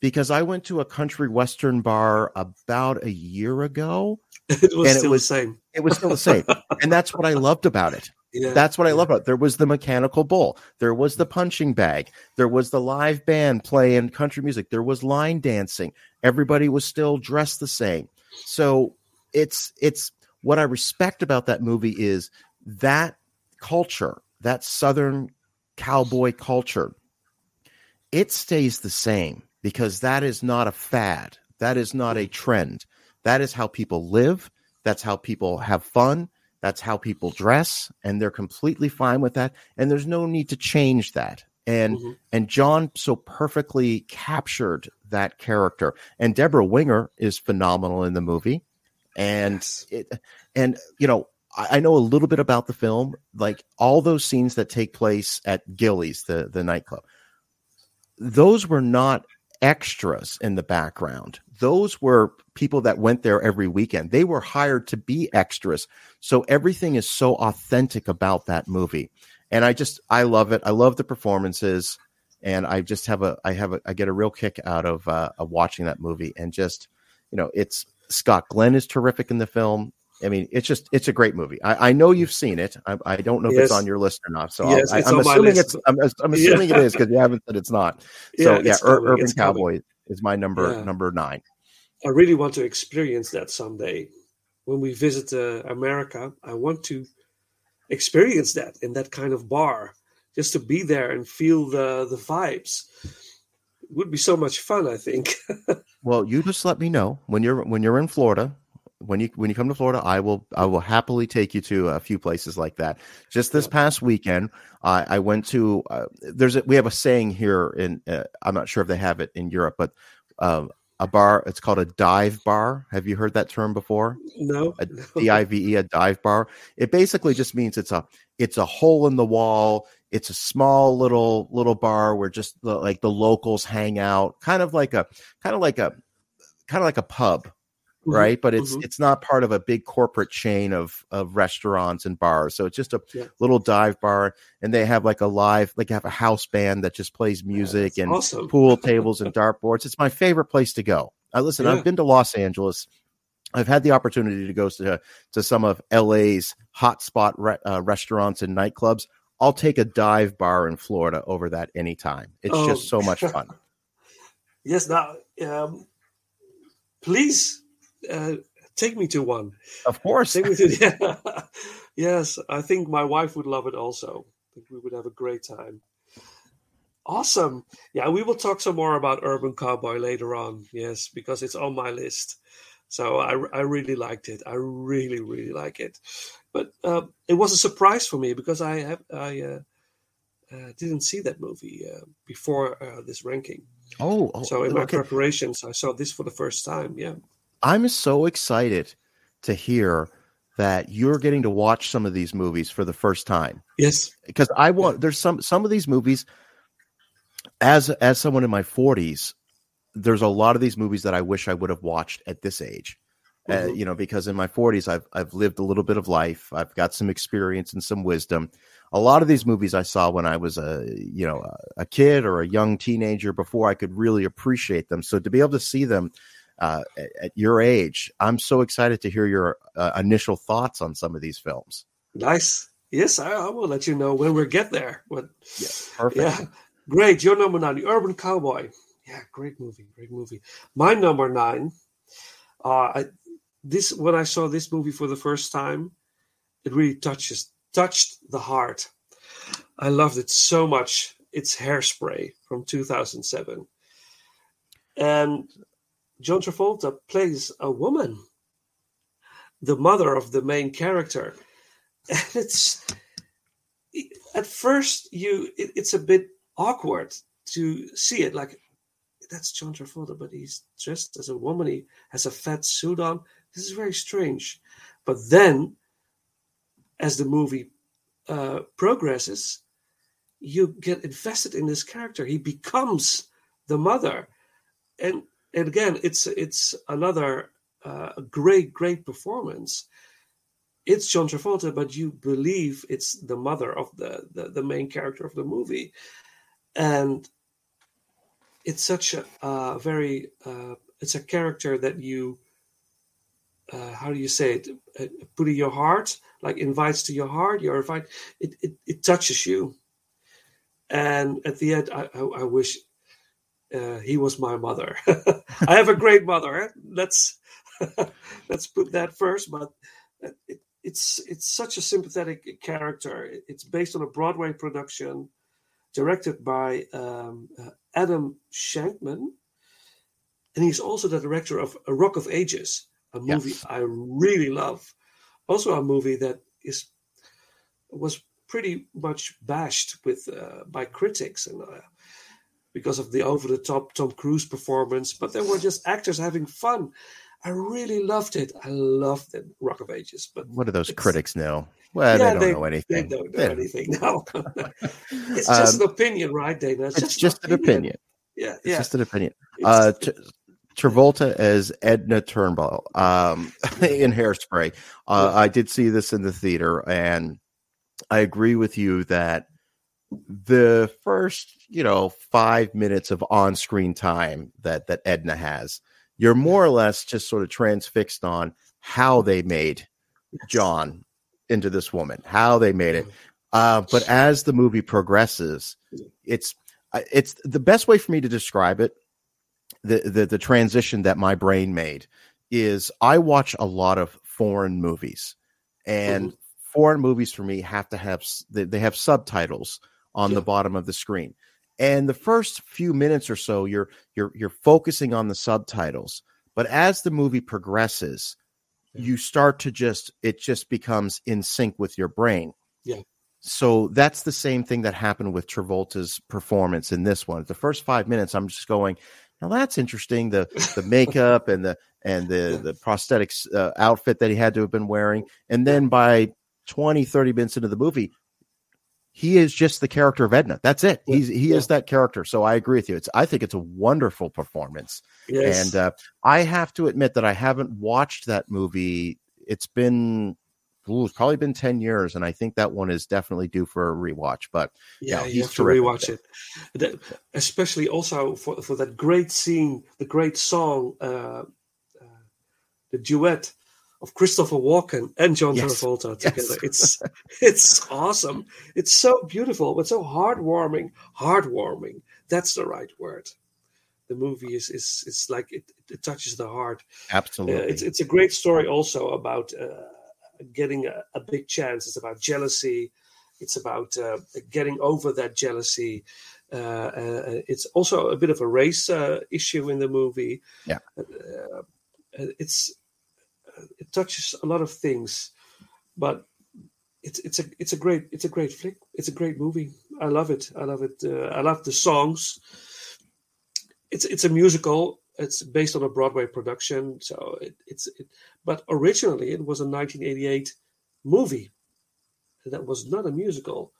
because I went to a country western bar about a year ago. it was And it was- the same. It was still the same. and that's what I loved about it. Yeah. That's what I love about it. There was the mechanical bull. There was the punching bag. There was the live band playing country music. There was line dancing. Everybody was still dressed the same. So it's it's what I respect about that movie is that culture, that southern cowboy culture. It stays the same because that is not a fad. That is not a trend. That is how people live. That's how people have fun. That's how people dress, and they're completely fine with that. And there's no need to change that. And Mhm. and John so perfectly captured that character. And Debra Winger is phenomenal in the movie. And Yes. it and you know, I, I know a little bit about the film, like all those scenes that take place at Gilley's, the the nightclub. Those were not extras in the background. Those were people that went there every weekend. They were hired to be extras. So everything is so authentic about that movie. And I just I love it. I love the performances and I just have a I have a I get a real kick out of uh of watching that movie and just you know, it's Scott Glenn is terrific in the film. I mean, it's just it's a great movie. I, I know you've seen it. I, I don't know if Yes. it's on your list or not. So Yes, I, I'm assuming it's I'm, I'm assuming it is because you haven't said it's not. So yeah, it's Ur- Urban it's coming. Cowboy is my number Yeah. number nine. I really want to experience that someday. When we visit uh, America, I want to experience that in that kind of bar, just to be there and feel the the vibes. It would be so much fun, I think. Well, you just let me know when you're when you're in Florida. When you when you come to Florida, I will I will happily take you to a few places like that. Just this past weekend, I I went to uh, there's a, we have a saying here in uh, I'm not sure if they have it in Europe, but uh, a bar it's called a dive bar. Have you heard that term before? no, a D-I-V-E, a dive bar. It basically just means it's a it's a hole in the wall. It's a small little little bar where just the, like the locals hang out, kind of like a kind of like a kind of like a pub, right? But it's mhm. it's not part of a big corporate chain of of restaurants and bars. So it's just a Yeah. little dive bar, and they have like a live like have a house band that just plays music That's and awesome. pool tables and dartboards. It's my favorite place to go. I listen. Yeah. I've been to Los Angeles. I've had the opportunity to go to to some of LA's hotspot re- uh, restaurants and nightclubs. I'll take a dive bar in Florida over that anytime. It's Oh. just so much fun. Yes, now um, please uh, take me to one. Of course. Take me to the, yes, I think my wife would love it also. I think we would have a great time. Awesome. Yeah, we will talk some more about Urban Cowboy later on. Yes, because it's on my list. So I, I really liked it. I really really like it, but uh, it was a surprise for me because I have I uh, uh, didn't see that movie uh, before uh, this ranking. Oh, oh, So in my okay. preparations, I saw this for the first time. Yeah. I'm so excited to hear that you're getting to watch some of these movies for the first time. Yes. because I want there's some some of these movies as as someone in my 40s there's a lot of these movies that I wish I would have watched at this age. Uh, Mhm. you know because in my 40s I've I've lived a little bit of life. I've got some experience and some wisdom. A lot of these movies I saw when I was a you know a, a kid or a young teenager before I could really appreciate them. So to be able to see them uh, at, at your age I'm so excited to hear your uh, initial thoughts on some of these films Nice. Yes, I, I will let you know when we get there. But perfect yeah, great. Your number nine, The Urban Cowboy. Yeah, great movie. Great movie. My number nine. Uh, I, this when I saw this movie for the first time, it really touches touched the heart. I loved it so much. It's Hairspray from 2007, and John Travolta plays a woman, the mother of the main character, and it's at first you it, it's a bit awkward to see it like that's John Travolta, but he's dressed as a woman. He has a fat suit on. This is very strange. But then, as the movie uh, progresses, you get invested in this character. He becomes the mother, and and again, it's it's another uh, great great performance. It's John Travolta, but you believe it's the mother of the the, the main character of the movie, and it's such a very uh, it's a character that you uh, how do you say it? Uh, put in your heart like invites to your heart you're invite it, it it touches you. And at the end i i, I wish uh, he was my mother i have a great mother let's let's put that first but it, it's it's such a sympathetic character it's based on a broadway production directed by um, uh, Adam Shankman, and he's also the director of A Rock of Ages, a movie Yes. I really love. Also, a movie that is was pretty much bashed with uh, by critics and uh, because of the over the top Tom Cruise performance, but they were just actors having fun. I really loved it. I loved it, Rock of Ages. But What do those critics know? Well, Yeah, they don't know anything. They don't know They- anything. No, it's just Um, an opinion, right, Dana? It's just an opinion. Yeah, It's yeah. just an opinion. Uh, T- Travolta as Edna Turnblad um, in Hairspray. Uh, I did see this in the theater, and I agree with you that the first, you know, five minutes of on-screen time that that Edna has, you're more or less just sort of transfixed on how they made John into this woman, how they made it. Uh, but as the movie progresses, it's it's the best way for me to describe it. The, the the transition that my brain made is I watch a lot of foreign movies, and foreign movies for me have to have they, they have subtitles on Yeah. the bottom of the screen. And the first few minutes or so, you're you're you're focusing on the subtitles, but as the movie progresses, you start to just it just becomes in sync with your brain. Yeah. So that's the same thing that happened with Travolta's performance in this one. The first five minutes, I'm just going, now that's interesting. The the makeup and the and the the prosthetics uh, outfit that he had to have been wearing, and then by 20, 30 minutes into the movie, he is just the character of Edna. That's it. He's he yeah. is that character. So I agree with you. It's I think it's a wonderful performance. yes. And uh, I have to admit that I haven't watched that movie. It's been ooh, it's probably been 10 years, and I think that one is definitely due for a rewatch. But yeah, no, you have to rewatch it. That- especially also for, for that great scene, the great song, uh, uh, the duet of Christopher Walken and John Yes, Travolta yes. together. It's it's awesome. It's so beautiful, but so heartwarming. Heartwarming. That's the right word. The movie is is it's like it, it touches the heart. Uh, absolutely, it's it's a great story also about uh, getting a, a big chance. It's about jealousy. It's about uh, getting over that jealousy. Uh, uh, it's also a bit of a race uh, issue in the movie. Yeah. Uh, it's it touches a lot of things, but it's it's a it's a great it's a great flick. It's a great movie. I love it. I love it. Uh, I love the songs. It's it's a musical. It's based on a Broadway production, so it, it's. It, but originally, it was a 1988 movie. That was not a musical,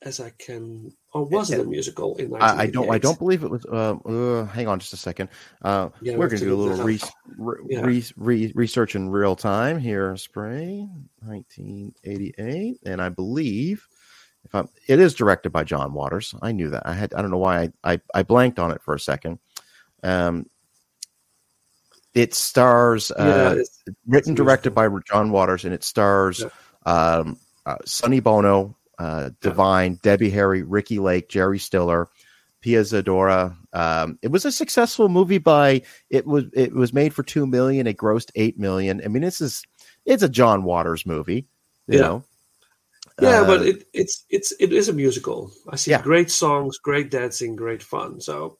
as I can. Or was it a musical in 1988? I, I don't. I don't believe it was. Uh, uh, hang on, just a second. Uh, Yeah, we we're going to do a little re- re- Yeah. re- re- research in real time here. Spray, 1988, and I believe if I'm, it is directed by John Waters. I knew that. I had. I don't know why I I, I blanked on it for a second. Um, it stars. Yeah, Uh, it's- written it's directed by John Waters, and it stars um, uh, Sonny Bono, uh, Divine, Debbie Harry, Ricki Lake, Jerry Stiller, Pia Zadora. Um, it was a successful movie. By it was it was made for two million. It grossed eight million. I mean, this is it's a John Waters movie. You Yeah. know. yeah, Uh, but it, it's it's it is a musical. I see Yeah. great songs, great dancing, great fun. So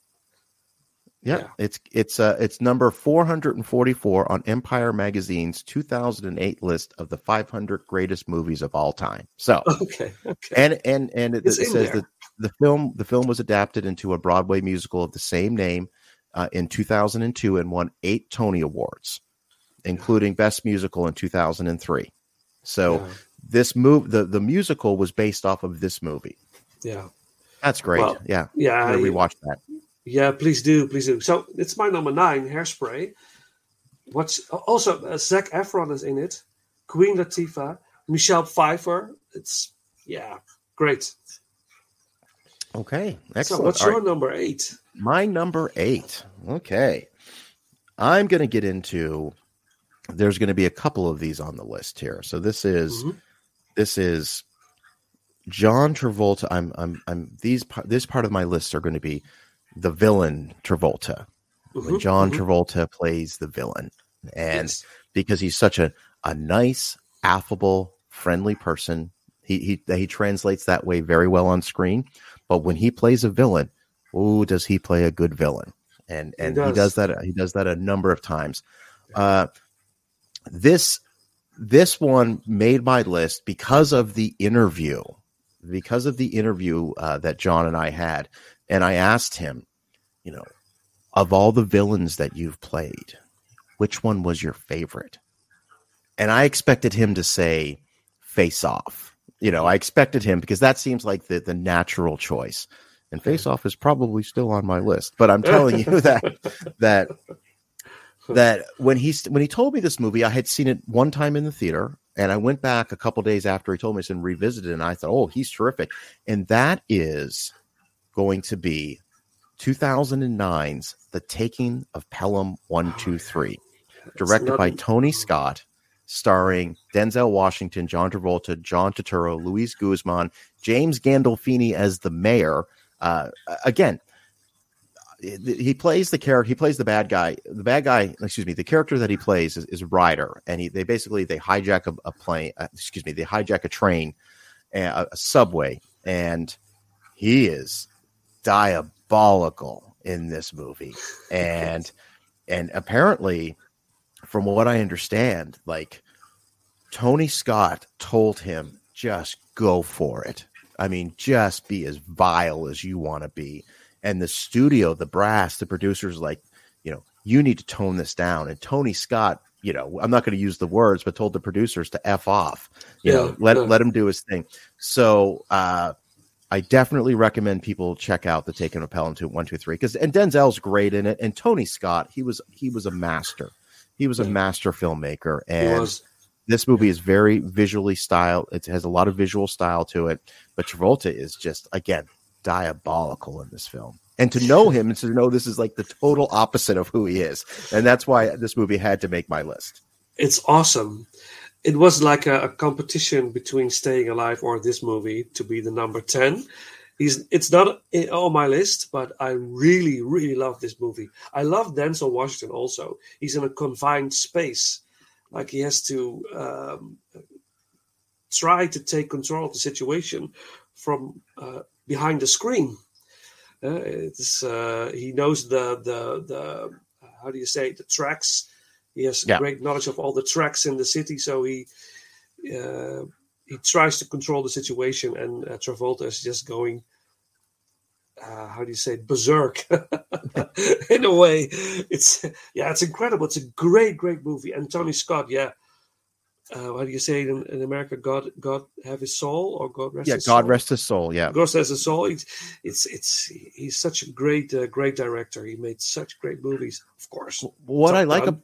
Yeah, Yeah. it's it's uh it's number 444 on Empire Magazine's 2008 list of the 500 greatest movies of all time. So, okay, okay. and and and it, it says there. that the film the film was adapted into a Broadway musical of the same name uh, in 2002 and won 8 Tony Awards, including Best Musical in 2003. So, Yeah. this move the the musical was based off of this movie. yeah, That's great. Well, yeah. yeah, I- rewatch that. Yeah. Please do, please do. So it's my number nine, Hairspray. What's also uh, Zac Efron is in it, Queen Latifah, Michelle Pfeiffer. It's yeah, great. Okay. excellent. So what's All your right. number eight? My number eight. Okay. I'm going to get into. There's going to be a couple of these on the list here. So this is Mhm. this is John Travolta. I'm I'm I'm these this part of my list are going to be the villain Travolta. When Mhm, John mhm. Travolta plays the villain, and Yes. because he's such a a nice, affable, friendly person, he he he translates that way very well on screen. But when he plays a villain, oh, does he play a good villain? And He and he does. does that. He does that a number of times. Uh, this this one made my list because of the interview, because of the interview uh, that John and I had, and I asked him, you know, of all the villains that you've played, which one was your favorite? And I expected him to say Face Off. You know, I expected him because that seems like the the natural choice. And Face Off is probably still on my list, but I'm telling you that that that when he when he told me this movie, I had seen it one time in the theater, and I went back a couple days after he told me this and revisited, it, and I thought, oh, he's terrific, and that is going to be 2009's The Taking of Pelham One Two Three, directed by Tony Scott, starring Denzel Washington, John Travolta, John Turturro, Luis Guzman, James Gandolfini as the mayor. Uh, again, he plays the character. He plays the bad guy. The bad guy, excuse me, the character that he plays is, is Ryder, and he they basically they hijack a, a plane. Uh, excuse me, they hijack a train, a, a subway, and he is diabolical in this movie, and and apparently, from what I understand, like Tony Scott told him, just go for it. I mean, just be as vile as you want to be. And the studio, the brass, the producers, like, you know, you need to tone this down. And Tony Scott, you know, I'm not going to use the words, but told the producers to f off. You Yeah, know, let yeah. let him do his thing. So uh, I definitely recommend people check out the Taken of Pelham two one two three because and Denzel's great in it, and Tony Scott, he was he was a master. He was a master filmmaker, and this movie is very visually styled. It has a lot of visual style to it, but Travolta is just again diabolical in this film. And to know him and to know this is like the total opposite of who he is, and that's why this movie had to make my list. it's awesome. It was like a, a competition between Staying Alive or this movie to be the number ten. He's it's not on my list, but I really, really love this movie. I love Denzel Washington also. He's in a confined space, like he has to um, try to take control of the situation from uh, behind the screen. Uh, it's uh, he knows the the the how do you say the tracks He has Yeah. great knowledge of all the tracks in the city, so he uh, he tries to control the situation. And uh, Travolta is just going, uh, how do you say, berserk in a way. It's yeah, it's incredible. It's a great, great movie. And Tony Scott, yeah. Uh, how do you say it in, in America? God, God have his soul, or God rest Yeah, his God soul? rest his soul. Yeah. Ghost has a soul. It's it's, it's he's such a great uh, great director. He made such great movies. Of course, What Top I like, ab-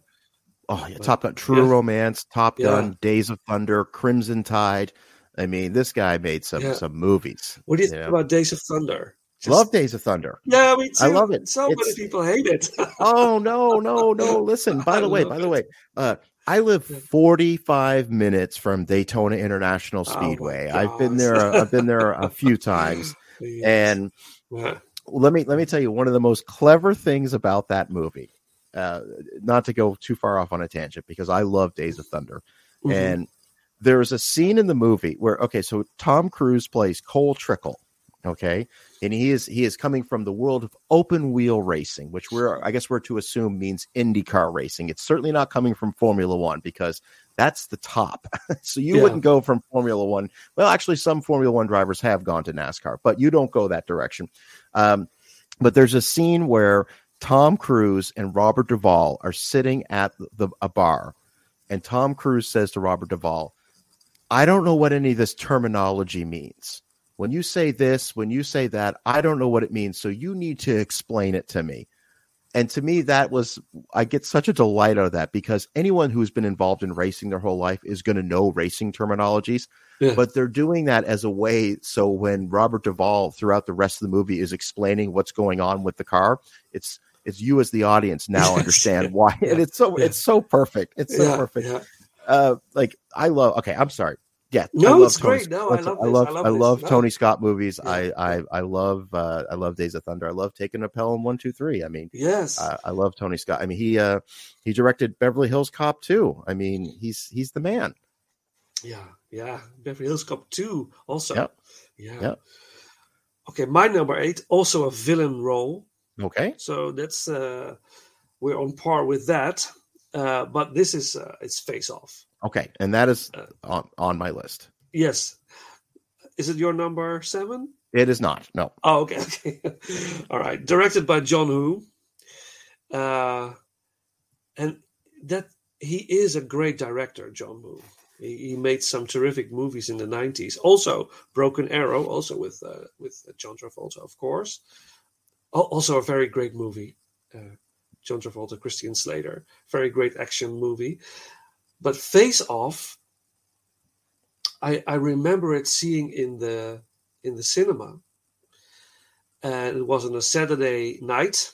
oh yeah, Top Gun, True yeah. Romance, Top Yeah. Gun, Days of Thunder, Crimson Tide. I mean, this guy made some Yeah. some movies. what do you Yeah. think about Days of Thunder? Just- Love Days of Thunder. Yeah, me too. I love it. So many people hate it. Oh no, no, no! Listen, by the way, by the way, uh, I live 45 minutes from Daytona International Oh, Speedway. I've been there. I've been there a few times, and Yeah. let me let me tell you one of the most clever things about that movie. Uh, not to go too far off on a tangent because I love Days of Thunder, Mhm. and there's a scene in the movie where okay, so Tom Cruise plays Cole Trickle, okay, and he is he is coming from the world of open wheel racing, which we're I guess we're to assume means IndyCar racing. It's certainly not coming from Formula One because that's the top. so you Yeah. wouldn't go from Formula One. Well, actually, some Formula One drivers have gone to NASCAR, but you don't go that direction. Um, but there's a scene where Tom Cruise and Robert Duvall are sitting at the a bar, and Tom Cruise says to Robert Duvall, "I don't know what any of this terminology means. When you say this, when you say that, I don't know what it means. So you need to explain it to me." And to me, that was I get such a delight out of that because anyone who's been involved in racing their whole life is going to know racing terminologies Yeah. but they're doing that as a way so when Robert Duvall throughout the rest of the movie is explaining what's going on with the car, it's it's you as the audience now understand why, and it's so Yeah. it's so perfect. It's so yeah, perfect. yeah. Uh, like I love. Okay, I'm sorry. Yeah, No, I love it's great. Scott- No, I love I love I love I love No. Tony Scott movies. I I I love uh, I love Days of Thunder. I love Taking a Pelham One Two Three. I mean, Yes. uh, I love Tony Scott. I mean, he uh he directed Beverly Hills Cop 2. I mean, he's he's the man. yeah. Yeah. Beverly Hills Cop 2 also. Yep. Yeah. Yep. Okay, my number eight, also a villain role. Okay. So that's uh we're on par with that. Uh, but this is uh, it's face off. Okay, and that is Uh, on on my list. Yes. Is it your number seven? It is not. No. Oh, okay, okay. All right. Directed by John Woo. Uh, and that he is a great director, John Woo. He, he made some terrific movies in the '90s. Also, Broken Arrow, also with uh, with John Travolta, of course. Al- Also, a very great movie. Uh, John Travolta, Christian Slater, very great action movie. But Face Off, I I remember it seeing in the in the cinema, and it was on a Saturday night,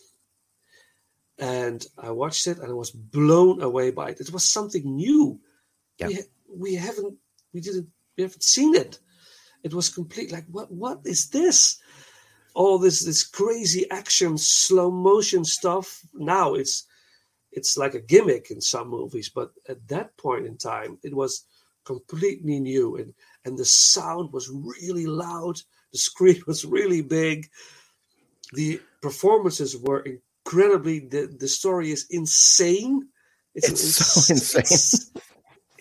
and I watched it and I was blown away by it. It was something new. Yeah. We, we haven't we didn't we haven't seen it. It was complete like what what is this? All this this crazy action slow motion stuff. Now it's it's like a gimmick in some movies, but at that point in time, it was completely new, and and the sound was really loud. The screen was really big. The performances were incredibly. The the story is insane. It's so insane. It's,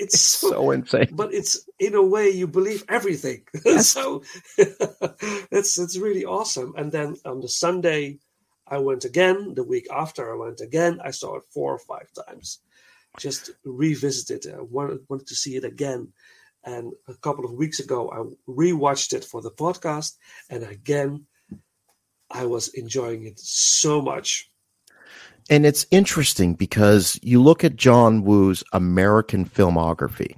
it's so, so insane. but it's in a way you believe everything. so it's it's really awesome. And then on the Sunday, I went again. The week after, I went again. I saw it four or five times. Just revisited it. I wanted wanted to see it again. And a couple of weeks ago, I rewatched it for the podcast, and again, I was enjoying it so much. And it's interesting because you look at John Woo's American filmography.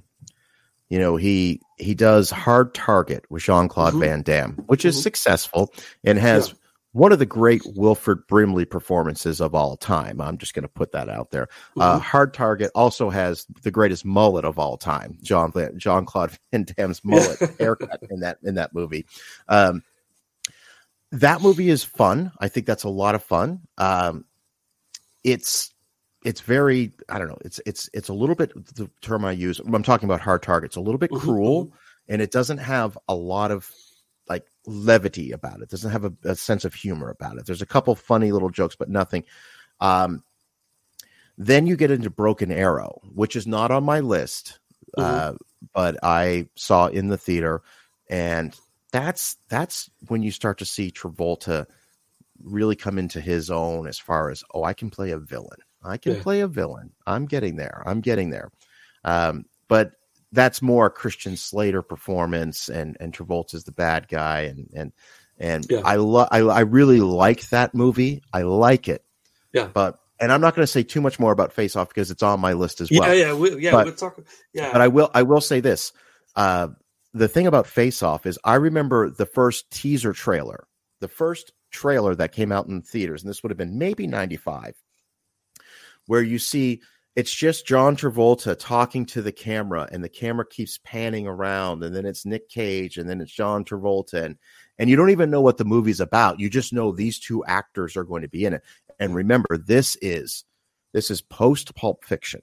You know, he he does Hard Target with Jean Claude Mhm. Van Damme, which is Mhm. successful and has Yeah. one of the great Wilford Brimley performances of all time. I'm just going to put that out there. Uh, Mhm. Hard Target also has the greatest mullet of all time, John Jean Claude Van Damme's mullet haircut in that in that movie. Um, that movie is fun. I think that's a lot of fun. Um, it's it's very I don't know. It's it's it's a little bit the term I use. I'm talking about hard targets. A little bit Mhm, cruel, and it doesn't have a lot of like levity about it. Doesn't have a, a sense of humor about it. There's a couple funny little jokes, but nothing. Um, Then you get into Broken Arrow, which is not on my list, uh, but I saw in the theater, and that's that's when you start to see Travolta really come into his own as far as oh, I can play a villain. I can Yeah. play a villain. I'm getting there. I'm getting there. Um, but that's more a Christian Slater performance, and and Travolta's the bad guy, and and and Yeah. I love I I really like that movie. I like it. Yeah. But and I'm not going to say too much more about Face Off because it's on my list as Yeah, well. yeah, we, yeah. But- we'll talk. Yeah, But I will I will say this. Uh, the thing about Face Off is I remember the first teaser trailer, the first trailer that came out in theaters, and this would have been maybe 95, where you see it's just John Travolta talking to the camera, and the camera keeps panning around, and then it's Nick Cage, and then it's John Travolta, and and you don't even know what the movie's about. You just know these two actors are going to be in it. And remember, this is this is post Pulp Fiction.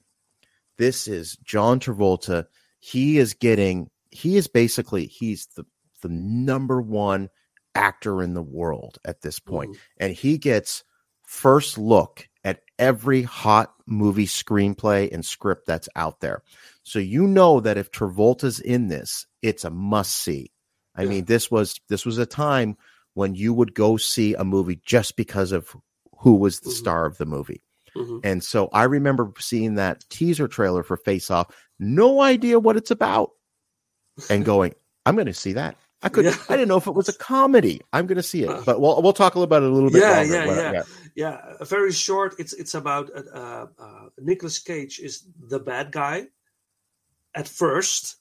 This is John Travolta. He is getting. He is basically he's the the number one actor in the world at this point, and he gets first look at every hot movie screenplay and script that's out there. So you know that if Travolta's in this, it's a must see. I Yeah. mean, this was this was a time when you would go see a movie just because of who was the Mhm. star of the movie. Mhm. And so I remember seeing that teaser trailer for Face Off, no idea what it's about, and going, I'm going to see that. I could Yeah. I didn't know if it was a comedy. I'm going to see Uh, it, but we'll we'll talk about it a little bit Yeah, longer. yeah, yeah. yeah. uh, Very short. It's it's about uh, uh, uh, Nicolas Cage is the bad guy at first.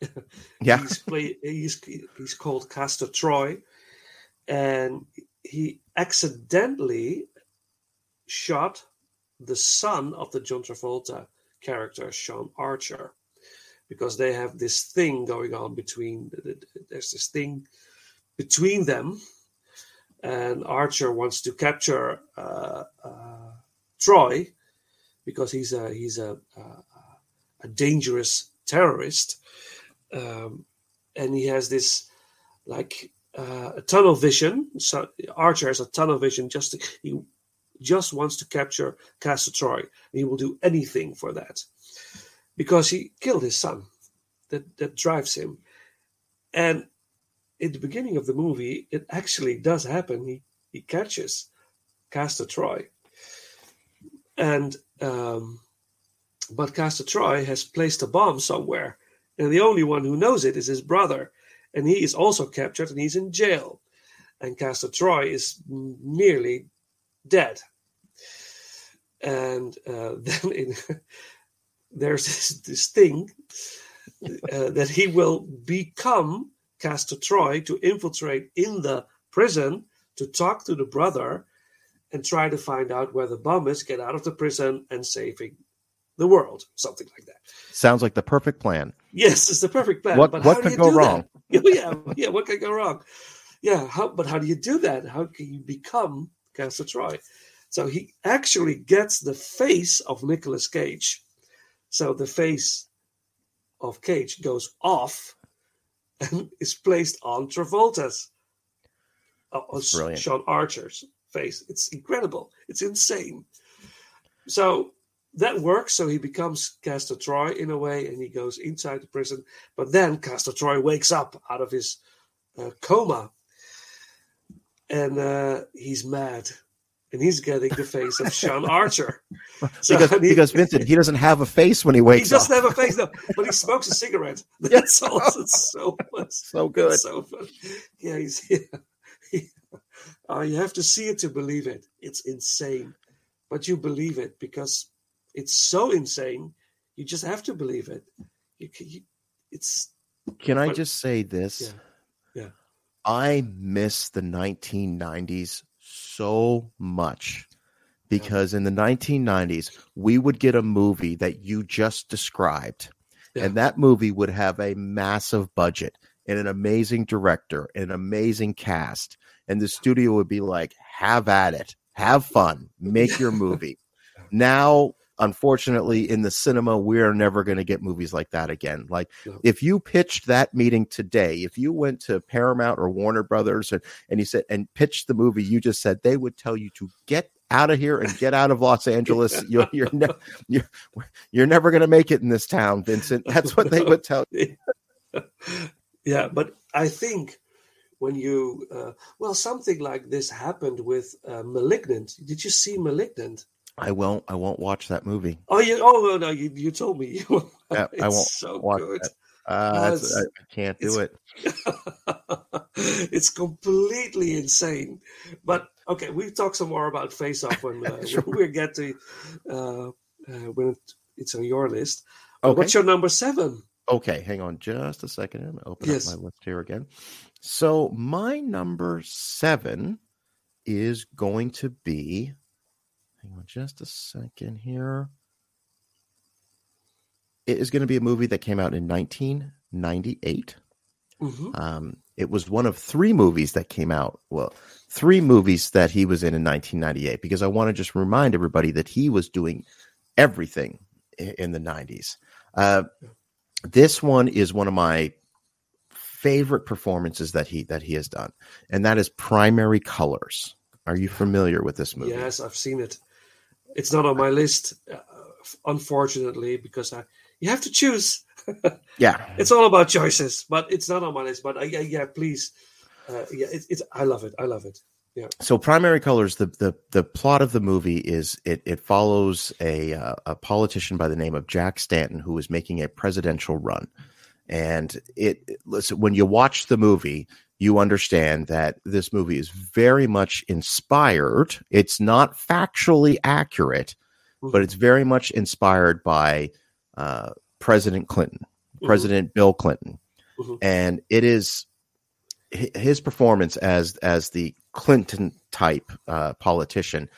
Yeah. he's play he's he's called Castor Troy, and he accidentally shot the son of the John Travolta character Sean Archer, because they have this thing going on between. There's this thing between them, and Archer wants to capture uh, uh, Troy because he's a he's a a, a dangerous terrorist, um, and he has this like uh, a tunnel vision. So Archer has a tunnel vision. Just to, he just wants to capture Castor Troy. He will do anything for that because he killed his son. That that drives him, and in the beginning of the movie, it actually does happen. He he catches Castor Troy, and um, but Castor Troy has placed a bomb somewhere, and the only one who knows it is his brother, and he is also captured and he's in jail, and Castor Troy is nearly dead, and uh, then in, there's this, this thing uh, that he will become Castor Troy to infiltrate in the prison to talk to the brother and try to find out where the bomb is, get out of the prison, and saving the world, something like that. Sounds like the perfect plan. Yes, it's the perfect plan. What- but what how do could you go wrong? Yeah, yeah, what could go wrong? Yeah, how, but how do you do that? How can you become Castor Troy? So he actually gets the face of Nicolas Cage. So the face of Cage goes off and is placed on Travolta's, uh, on brilliant. Sean Archer's face. It's incredible. It's insane. So that works. So he becomes Castor Troy in a way, and he goes inside the prison. But then Castor Troy wakes up out of his uh, coma, and uh, he's mad, and he's getting the face of Sean Archer. So, because, because Vincent, he doesn't have a face when he wakes up. He doesn't have a face, no, but he smokes a cigarette. That's also so much. so good. It's so fun. Yeah, he's yeah. Uh, you have to see it to believe it. It's insane, but you believe it because it's so insane. You just have to believe it. You, you it's Can I But- just say this? Yeah. Yeah. I miss the 1990s so much because in the 1990s, we would get a movie that you just described, Yeah. and that movie would have a massive budget and an amazing director, and an amazing cast, and the studio would be like, have at it, have fun, make your movie. Now unfortunately, in the cinema, we're never going to get movies like that again. Like, No. if you pitched that meeting today, if you went to Paramount or Warner Brothers and, and you said, and pitched the movie you just said, they would tell you to get out of here and get out of Los Angeles. You're, you're, ne- you're, you're never going to make it in this town, Vincent. That's what they would tell you. yeah, but I think when you uh, well, something like this happened with uh, *Malignant*. Did you see *Malignant*? I won't, I won't watch that movie. Oh, you oh no, you, you told me. Yeah, I won't so watch good. that. Uh, that's- I, I can't do it. it's completely insane. But okay, we'll talk some more about Face Off when, uh, Sure. when we get to uh, uh, when it's on your list. Okay. What's your number seven? Okay, hang on just a second. I'm gonna open Yes. up my list here again. So my number seven is going to be. Hang on just a second here. It is going to be a movie that came out in 1998. hmm Um, it was one of three movies that came out. Well, three movies that he was in in 1998. Because I want to just remind everybody that he was doing everything in the 90s. Uh, this one is one of my favorite performances that he that he has done, and that is Primary Colors. Are you familiar with this movie? Yes, I've seen it. It's not on my list, uh, unfortunately, because I you have to choose. Yeah, It's all about choices, but it's not on my list. But uh, yeah, yeah, please, uh, yeah, it, it's I love it. I love it. Yeah. So primary colors the the the plot of the movie is it it follows a uh, a politician by the name of Jack Stanton who is making a presidential run and it it- listen when you watch the movie you understand that this movie is very much inspired it's not factually accurate but it's very much inspired by uh, President Clinton Mhm. President Bill Clinton Mhm. and it is his performance as as the Clinton type uh, politician.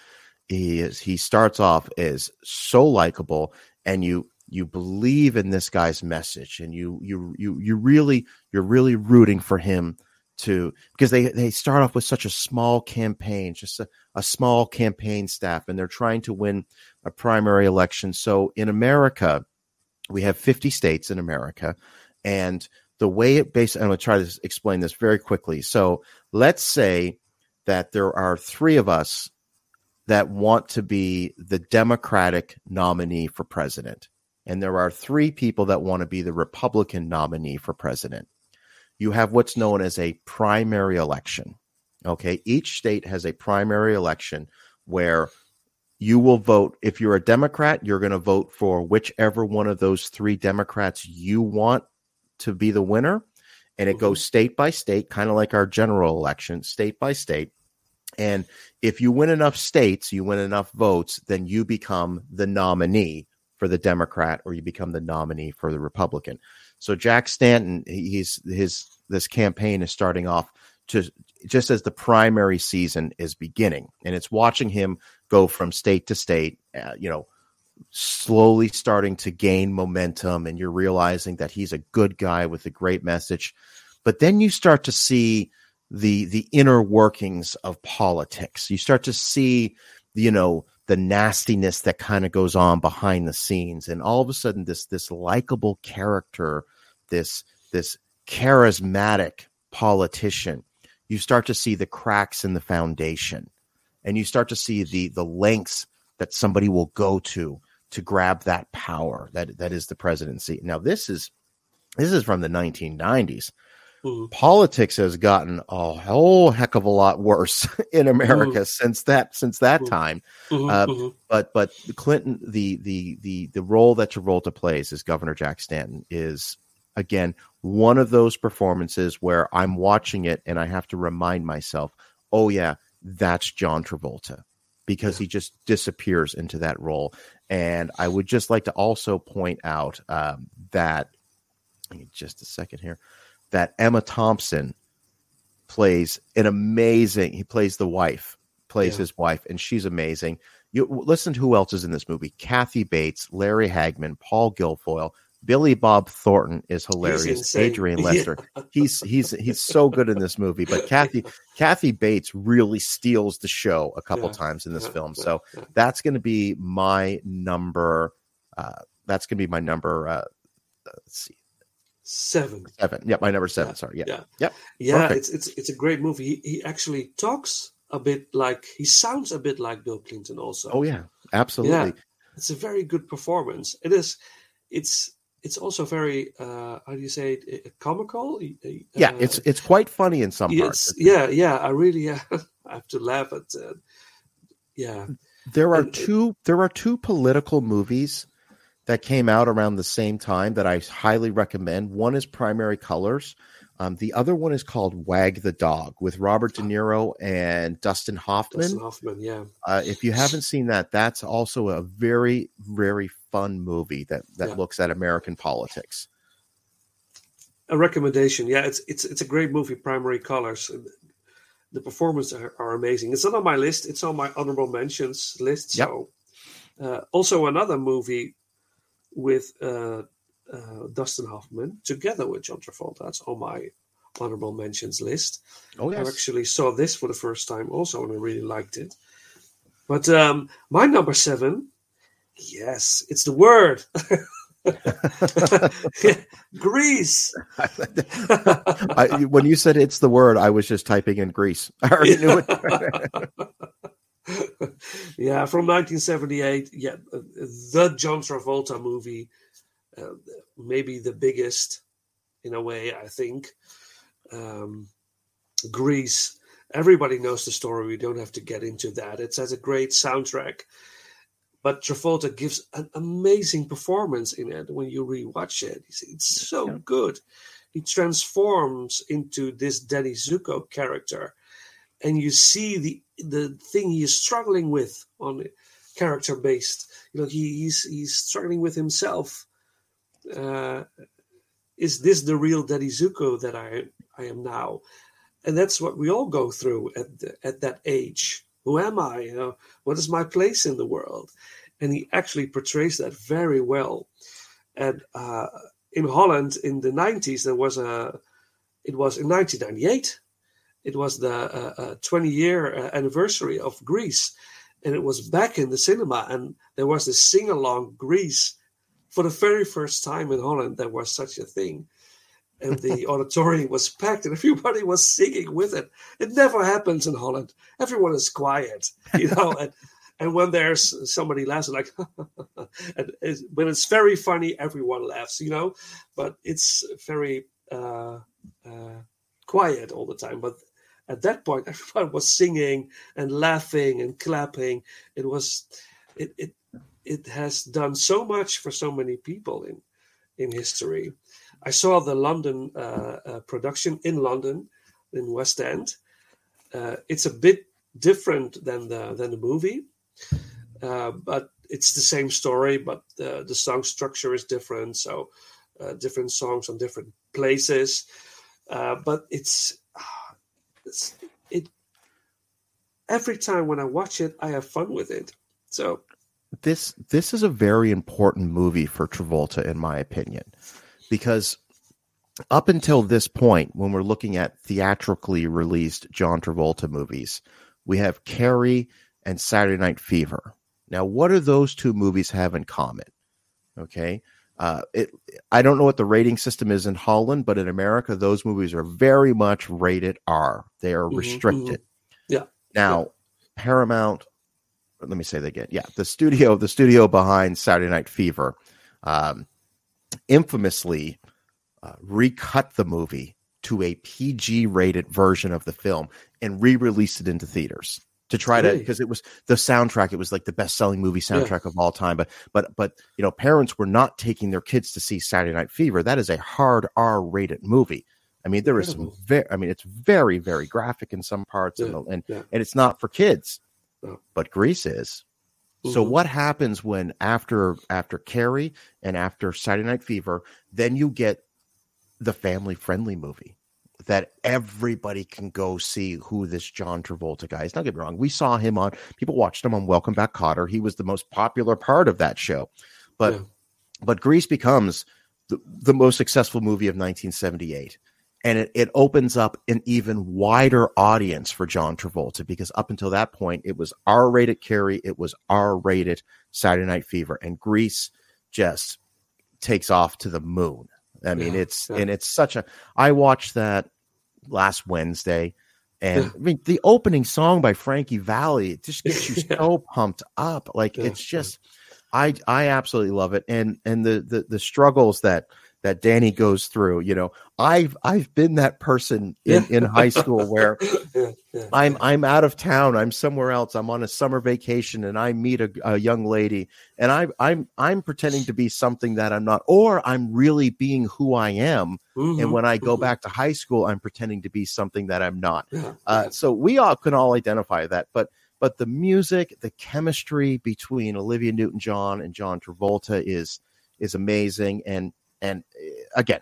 He is he starts off as so likable, and you you believe in this guy's message, and you you you you really you're really rooting for him to because they they start off with such a small campaign, just a, a small campaign staff, and they're trying to win a primary election. So in America, we have 50 states in America, and the way it based, I'm going to try to explain this very quickly. So let's say that there are three of us that want to be the Democratic nominee for president, and there are three people that want to be the Republican nominee for president. You have what's known as a primary election. Okay. Each state has a primary election where you will vote. If you're a Democrat, you're going to vote for whichever one of those three Democrats you want to be the winner. And it goes mm-hmm. state by state, kind of like our general election, state by state. And if you win enough states, you win enough votes, then you become the nominee for the Democrat or you become the nominee for the Republican. So Jack Stanton, he's his this campaign is starting off to just as the primary season is beginning, and it's watching him go from state to state. Uh, you know, slowly starting to gain momentum, and you're realizing that he's a good guy with a great message. But then you start to see the the inner workings of politics. You start to see, you know, the nastiness that kind of goes on behind the scenes, and all of a sudden, this this likable character, this this charismatic politician, you start to see the cracks in the foundation, and you start to see the the lengths that somebody will go to to grab that power that that is the presidency. Now, this is this is from the 1990s Mhm. politics has gotten a whole heck of a lot worse in America since that since that Mhm. time. Mhm, Uh. But but Clinton, the the the the role that Travolta plays as Governor Jack Stanton is again one of those performances where I'm watching it and I have to remind myself, oh yeah, that's John Travolta because he just disappears into that role. And I would just like to also point out um, that just a second here that Emma Thompson plays an amazing. He plays the wife, plays Yeah. his wife, and she's amazing. You listen to who else is in this movie: Kathy Bates, Larry Hagman, Paul Guilfoyle, Billy Bob Thornton is hilarious. Adrian Yeah. Lester, he's he's he's so good in this movie. But Kathy Kathy Bates really steals the show a couple Yeah. times in this Yeah, film. yeah, So yeah. that's going to be my number. Uh, that's going to be my number. Uh, let's see, Seven. seven. Yeah, my number seven. Yeah, Sorry. Yeah. yeah. Yep. Yeah, Perfect. it's it's it's a great movie. He, he actually talks a bit like he sounds a bit like Bill Clinton. Also, Oh yeah, absolutely. Yeah. it's a very good performance. It is. It's it's also very uh how do you say it, uh, comical. Uh, Yeah, it's it's quite funny in some parts. yeah yeah. I really uh, have to laugh at. Uh, yeah, There are and two there are two political movies that came out around the same time that I highly recommend. One is Primary Colors. Um, the other one is called Wag the Dog with Robert De Niro and Dustin Hoffman. Dustin Hoffman. Yeah, Uh, if you haven't seen that, that's also a very, very fun movie that, that Yeah. looks at American politics. a recommendation. Yeah, it's it's it's a great movie. Primary Colors. The performances are, are amazing. It's not on my list. It's on my honorable mentions list. Yep. So, uh, also another movie with uh, uh, Dustin Hoffman together with John Travolta. That's on my honorable mentions list. Oh I actually saw this for the first time also, and I really liked it. But um, my number seven, yes, it's the word. Grease. I, when you said it's the word, I was just typing in Grease. I already knew it. yeah, from 1978. Yeah, the John Travolta movie, uh, maybe the biggest in a way, I think. Um, Grease. Everybody knows the story. We don't have to get into that. It has a great soundtrack. But Travolta gives an amazing performance in it when you rewatch it. It's, it's so Yeah. good. He transforms into this Danny Zuko character and you see the the thing he is struggling with on character based. You know, he, he's he's struggling with himself. Uh, is this the real Danny Zuko that I I am now? And that's what we all go through at the, at that age. Who am I? You know, what is my place in the world? And he actually portrays that very well. And uh, in Holland in the nineties, there was a. It was in 1998 it was the uh, uh, 20 year uh, anniversary of Grease, and it was back in the cinema, and there was this sing along Grease for the very first time in Holland. There was such a thing, and the auditorium was packed, and everybody was singing with it. It never happens in Holland. Everyone is quiet, you know, and. And when there's somebody laughs, like, and it's, when it's very funny, everyone laughs, you know. But it's very uh, uh, quiet all the time. But at that point everyone was singing and laughing and clapping it was it it it has done so much for so many people in in history i saw the london uh, uh, production in london in west end. Uh, it's a bit different than the than the movie but it's the same story but the, song structure is different. So different songs on different places. But it's it's, it every time when I watch it, I have fun with it. So this this is a very important movie for Travolta, in my opinion, because up until this point, when we're looking at theatrically released John Travolta movies, we have Carrie and Saturday Night Fever. Now, what do those two movies have in common? Okay. Uh, it, I don't know what the rating system is in Holland, but in America, those movies are very much rated R. They are Mhm, restricted. Yeah. Now, Paramount. Let me say that again. Yeah, the studio, the studio behind Saturday Night Fever, um, infamously uh, recut the movie to a PG rated version of the film and re-released it into theaters to try to because it was the soundtrack it was like the best selling movie soundtrack of all time but but but you know parents were not taking their kids to see Saturday Night Fever. That is a hard R rated movie. I mean there is some very I mean it's very very graphic in some parts Yeah, and and, yeah. and it's not for kids No. but Grease is so Mhm. what happens when after after Carrie and after Saturday Night Fever, then you get the family friendly movie that everybody can go see who this John Travolta guy is. Don't get me wrong, we saw him on people watched him on Welcome Back Kotter. He was the most popular part of that show. But Yeah. but Grease becomes the, the most successful movie of 1978 and it, it opens up an even wider audience for John Travolta because up until that point it was R-rated Carrie, it was R-rated Saturday Night Fever, and Grease just takes off to the moon. I mean, Yeah, it's yeah. and it's such a. I watched that last Wednesday, and I mean the opening song by Frankie Valli it just gets you Yeah. so pumped up. Like Yeah, it's just, I I absolutely love it, and and the the the struggles that that Danny goes through. You know, I've I've been that person in in high school where. I'm I'm out of town. I'm somewhere else. I'm on a summer vacation, and I meet a, a young lady, and I I'm I'm pretending to be something that I'm not, or I'm really being who I am. Mhm, And when I go mhm. back to high school, I'm pretending to be something that I'm not. Uh, so we all can all identify that, but but the music, the chemistry between Olivia Newton-John and John Travolta is is amazing, and and uh, again,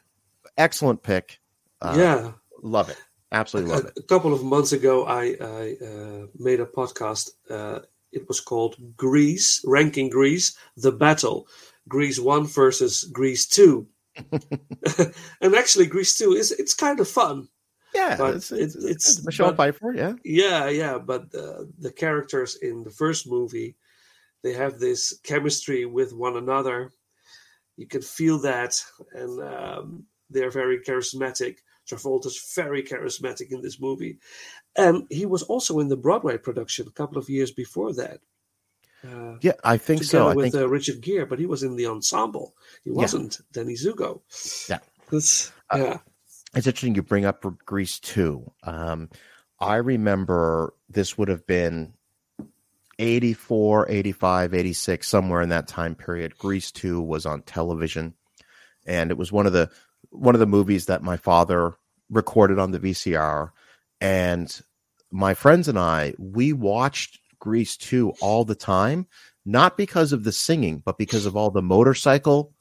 excellent pick. Uh, yeah. love it, absolutely love a, it. a couple of months ago, I, I uh, made a podcast. Uh, it was called Grease Ranking Grease: The Battle. Grease 1 versus Grease 2. and actually, Grease 2 is it's kind of fun. Yeah, but it's, it's, it- it's, it's- Michelle but- Pfeiffer. Yeah, Yeah, yeah, but the, the characters in the first movie, they have this chemistry with one another. You can feel that, and um, they're very charismatic. Travolta's very charismatic in this movie, and he was also in the Broadway production a couple of years before that. Uh, yeah, I think so. I with think uh, Richard Gere, but he was in the ensemble. He wasn't Danny Zuko. Yeah. That's, Uh, yeah. it's interesting you bring up Grease too. Um, I remember this would have been 84, 85, 86, somewhere in that time period. Grease 2 was on television. And it was one of the one of the movies that my father recorded on the VCR. And my friends and I, we watched Grease 2 all the time, not because of the singing, but because of all the motorcycle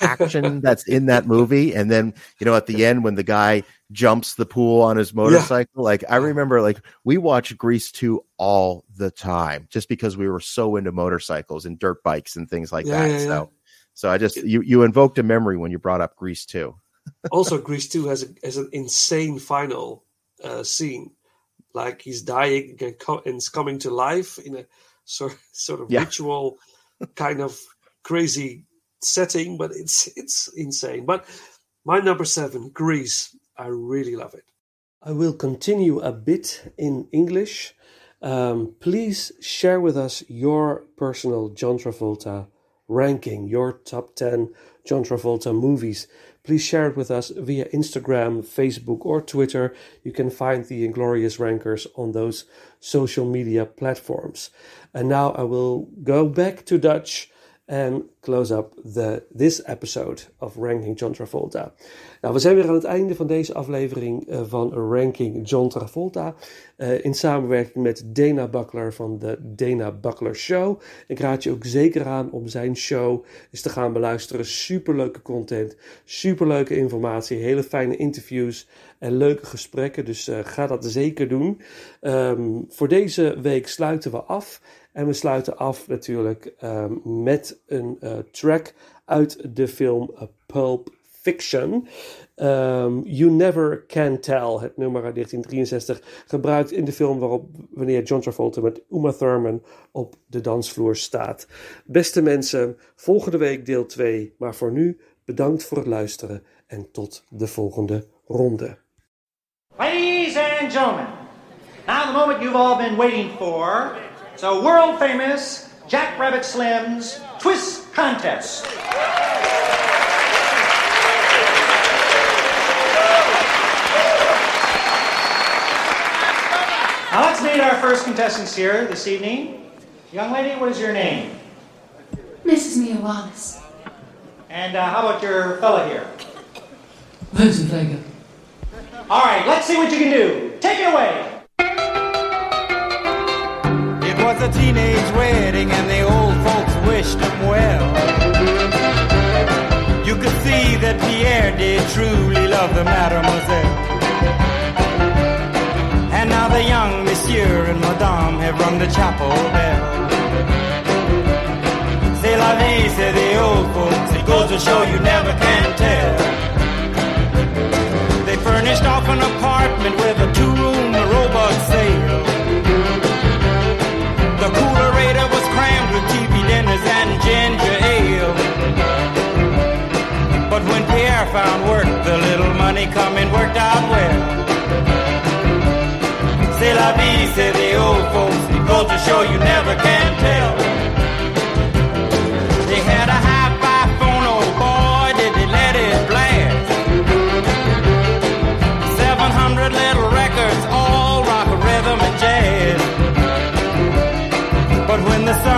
action that's in that movie. And then, you know, at the end when the guy jumps the pool on his motorcycle, like I remember like we watched Grease 2 all the time just because we were so into motorcycles and dirt bikes and things like Yeah, that. yeah, yeah. So so I just you you invoked a memory when you brought up Grease 2. also Grease 2 has a, has an insane final uh, scene like he's dying and, co- and is coming to life in a sort sort of Yeah. ritual kind of crazy setting but it's it's insane but my number 7 Grease. I really love it I will continue a bit in English um, please share with us your personal John Travolta ranking, your top 10 John Travolta movies. Please share it with us via Instagram, Facebook, or Twitter. You can find the Inglorious Rankers on those social media platforms. And now I will go back to Dutch and close up the, this episode of Ranking John Travolta. Nou, we zijn weer aan het einde van deze aflevering eh, van Ranking John Travolta. eh, in samenwerking met Dana Buckler van de Dana Buckler Show. Ik raad je ook zeker aan om zijn show eens te gaan beluisteren. Superleuke content, superleuke informatie, hele fijne interviews en leuke gesprekken. Dus eh, ga dat zeker doen. Ehm, voor deze week sluiten we af. En we sluiten af natuurlijk ehm, met een eh, track uit de film eh, Pulp Fiction. Ehm, you Never Can Tell, het nummer uit 1963, gebruikt in de film waarop wanneer John Travolta met Uma Thurman op de dansvloer staat. Beste mensen, volgende week deel 2, maar voor nu bedankt voor het luisteren en tot de volgende ronde. Ladies and gentlemen, now the moment you've all been waiting for. It's a world famous Jack Rabbit Slim's Twist Contest. Now let's meet our first contestants here this evening. Young lady, what is your name? Mrs. Mia Wallace. And uh, how about your fella here? Vincent Vega. All right, let's see what you can do. Take it away. teenage wedding and the old folks wished him well. You could see that Pierre did truly love the mademoiselle. And now the young monsieur and madame have rung the chapel bell. C'est la vie, said the old folks. It goes to show you never can tell. They furnished off an apartment with a two-room Roebuck sale. sugar, TV dinners, and ginger ale. But when Pierre found work, the little money coming worked out well. C'est la vie, said the old folks. The culture show you never can tell. They had a hi-fi phone, oh boy, did they let it blast. 700 little records, all rock, rhythm, and jazz. But when the sun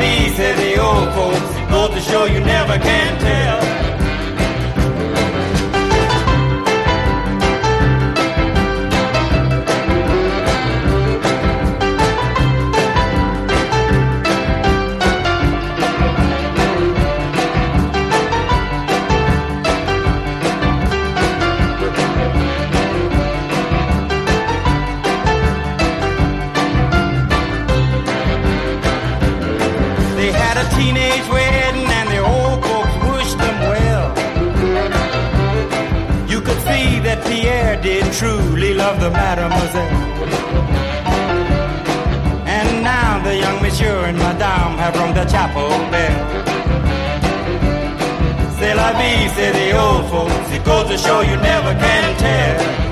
Vie, say the old folks. Goes to show you never can tell. Have rung the chapel bell. C'est la vie, say the old folks. It goes to show you never can tell.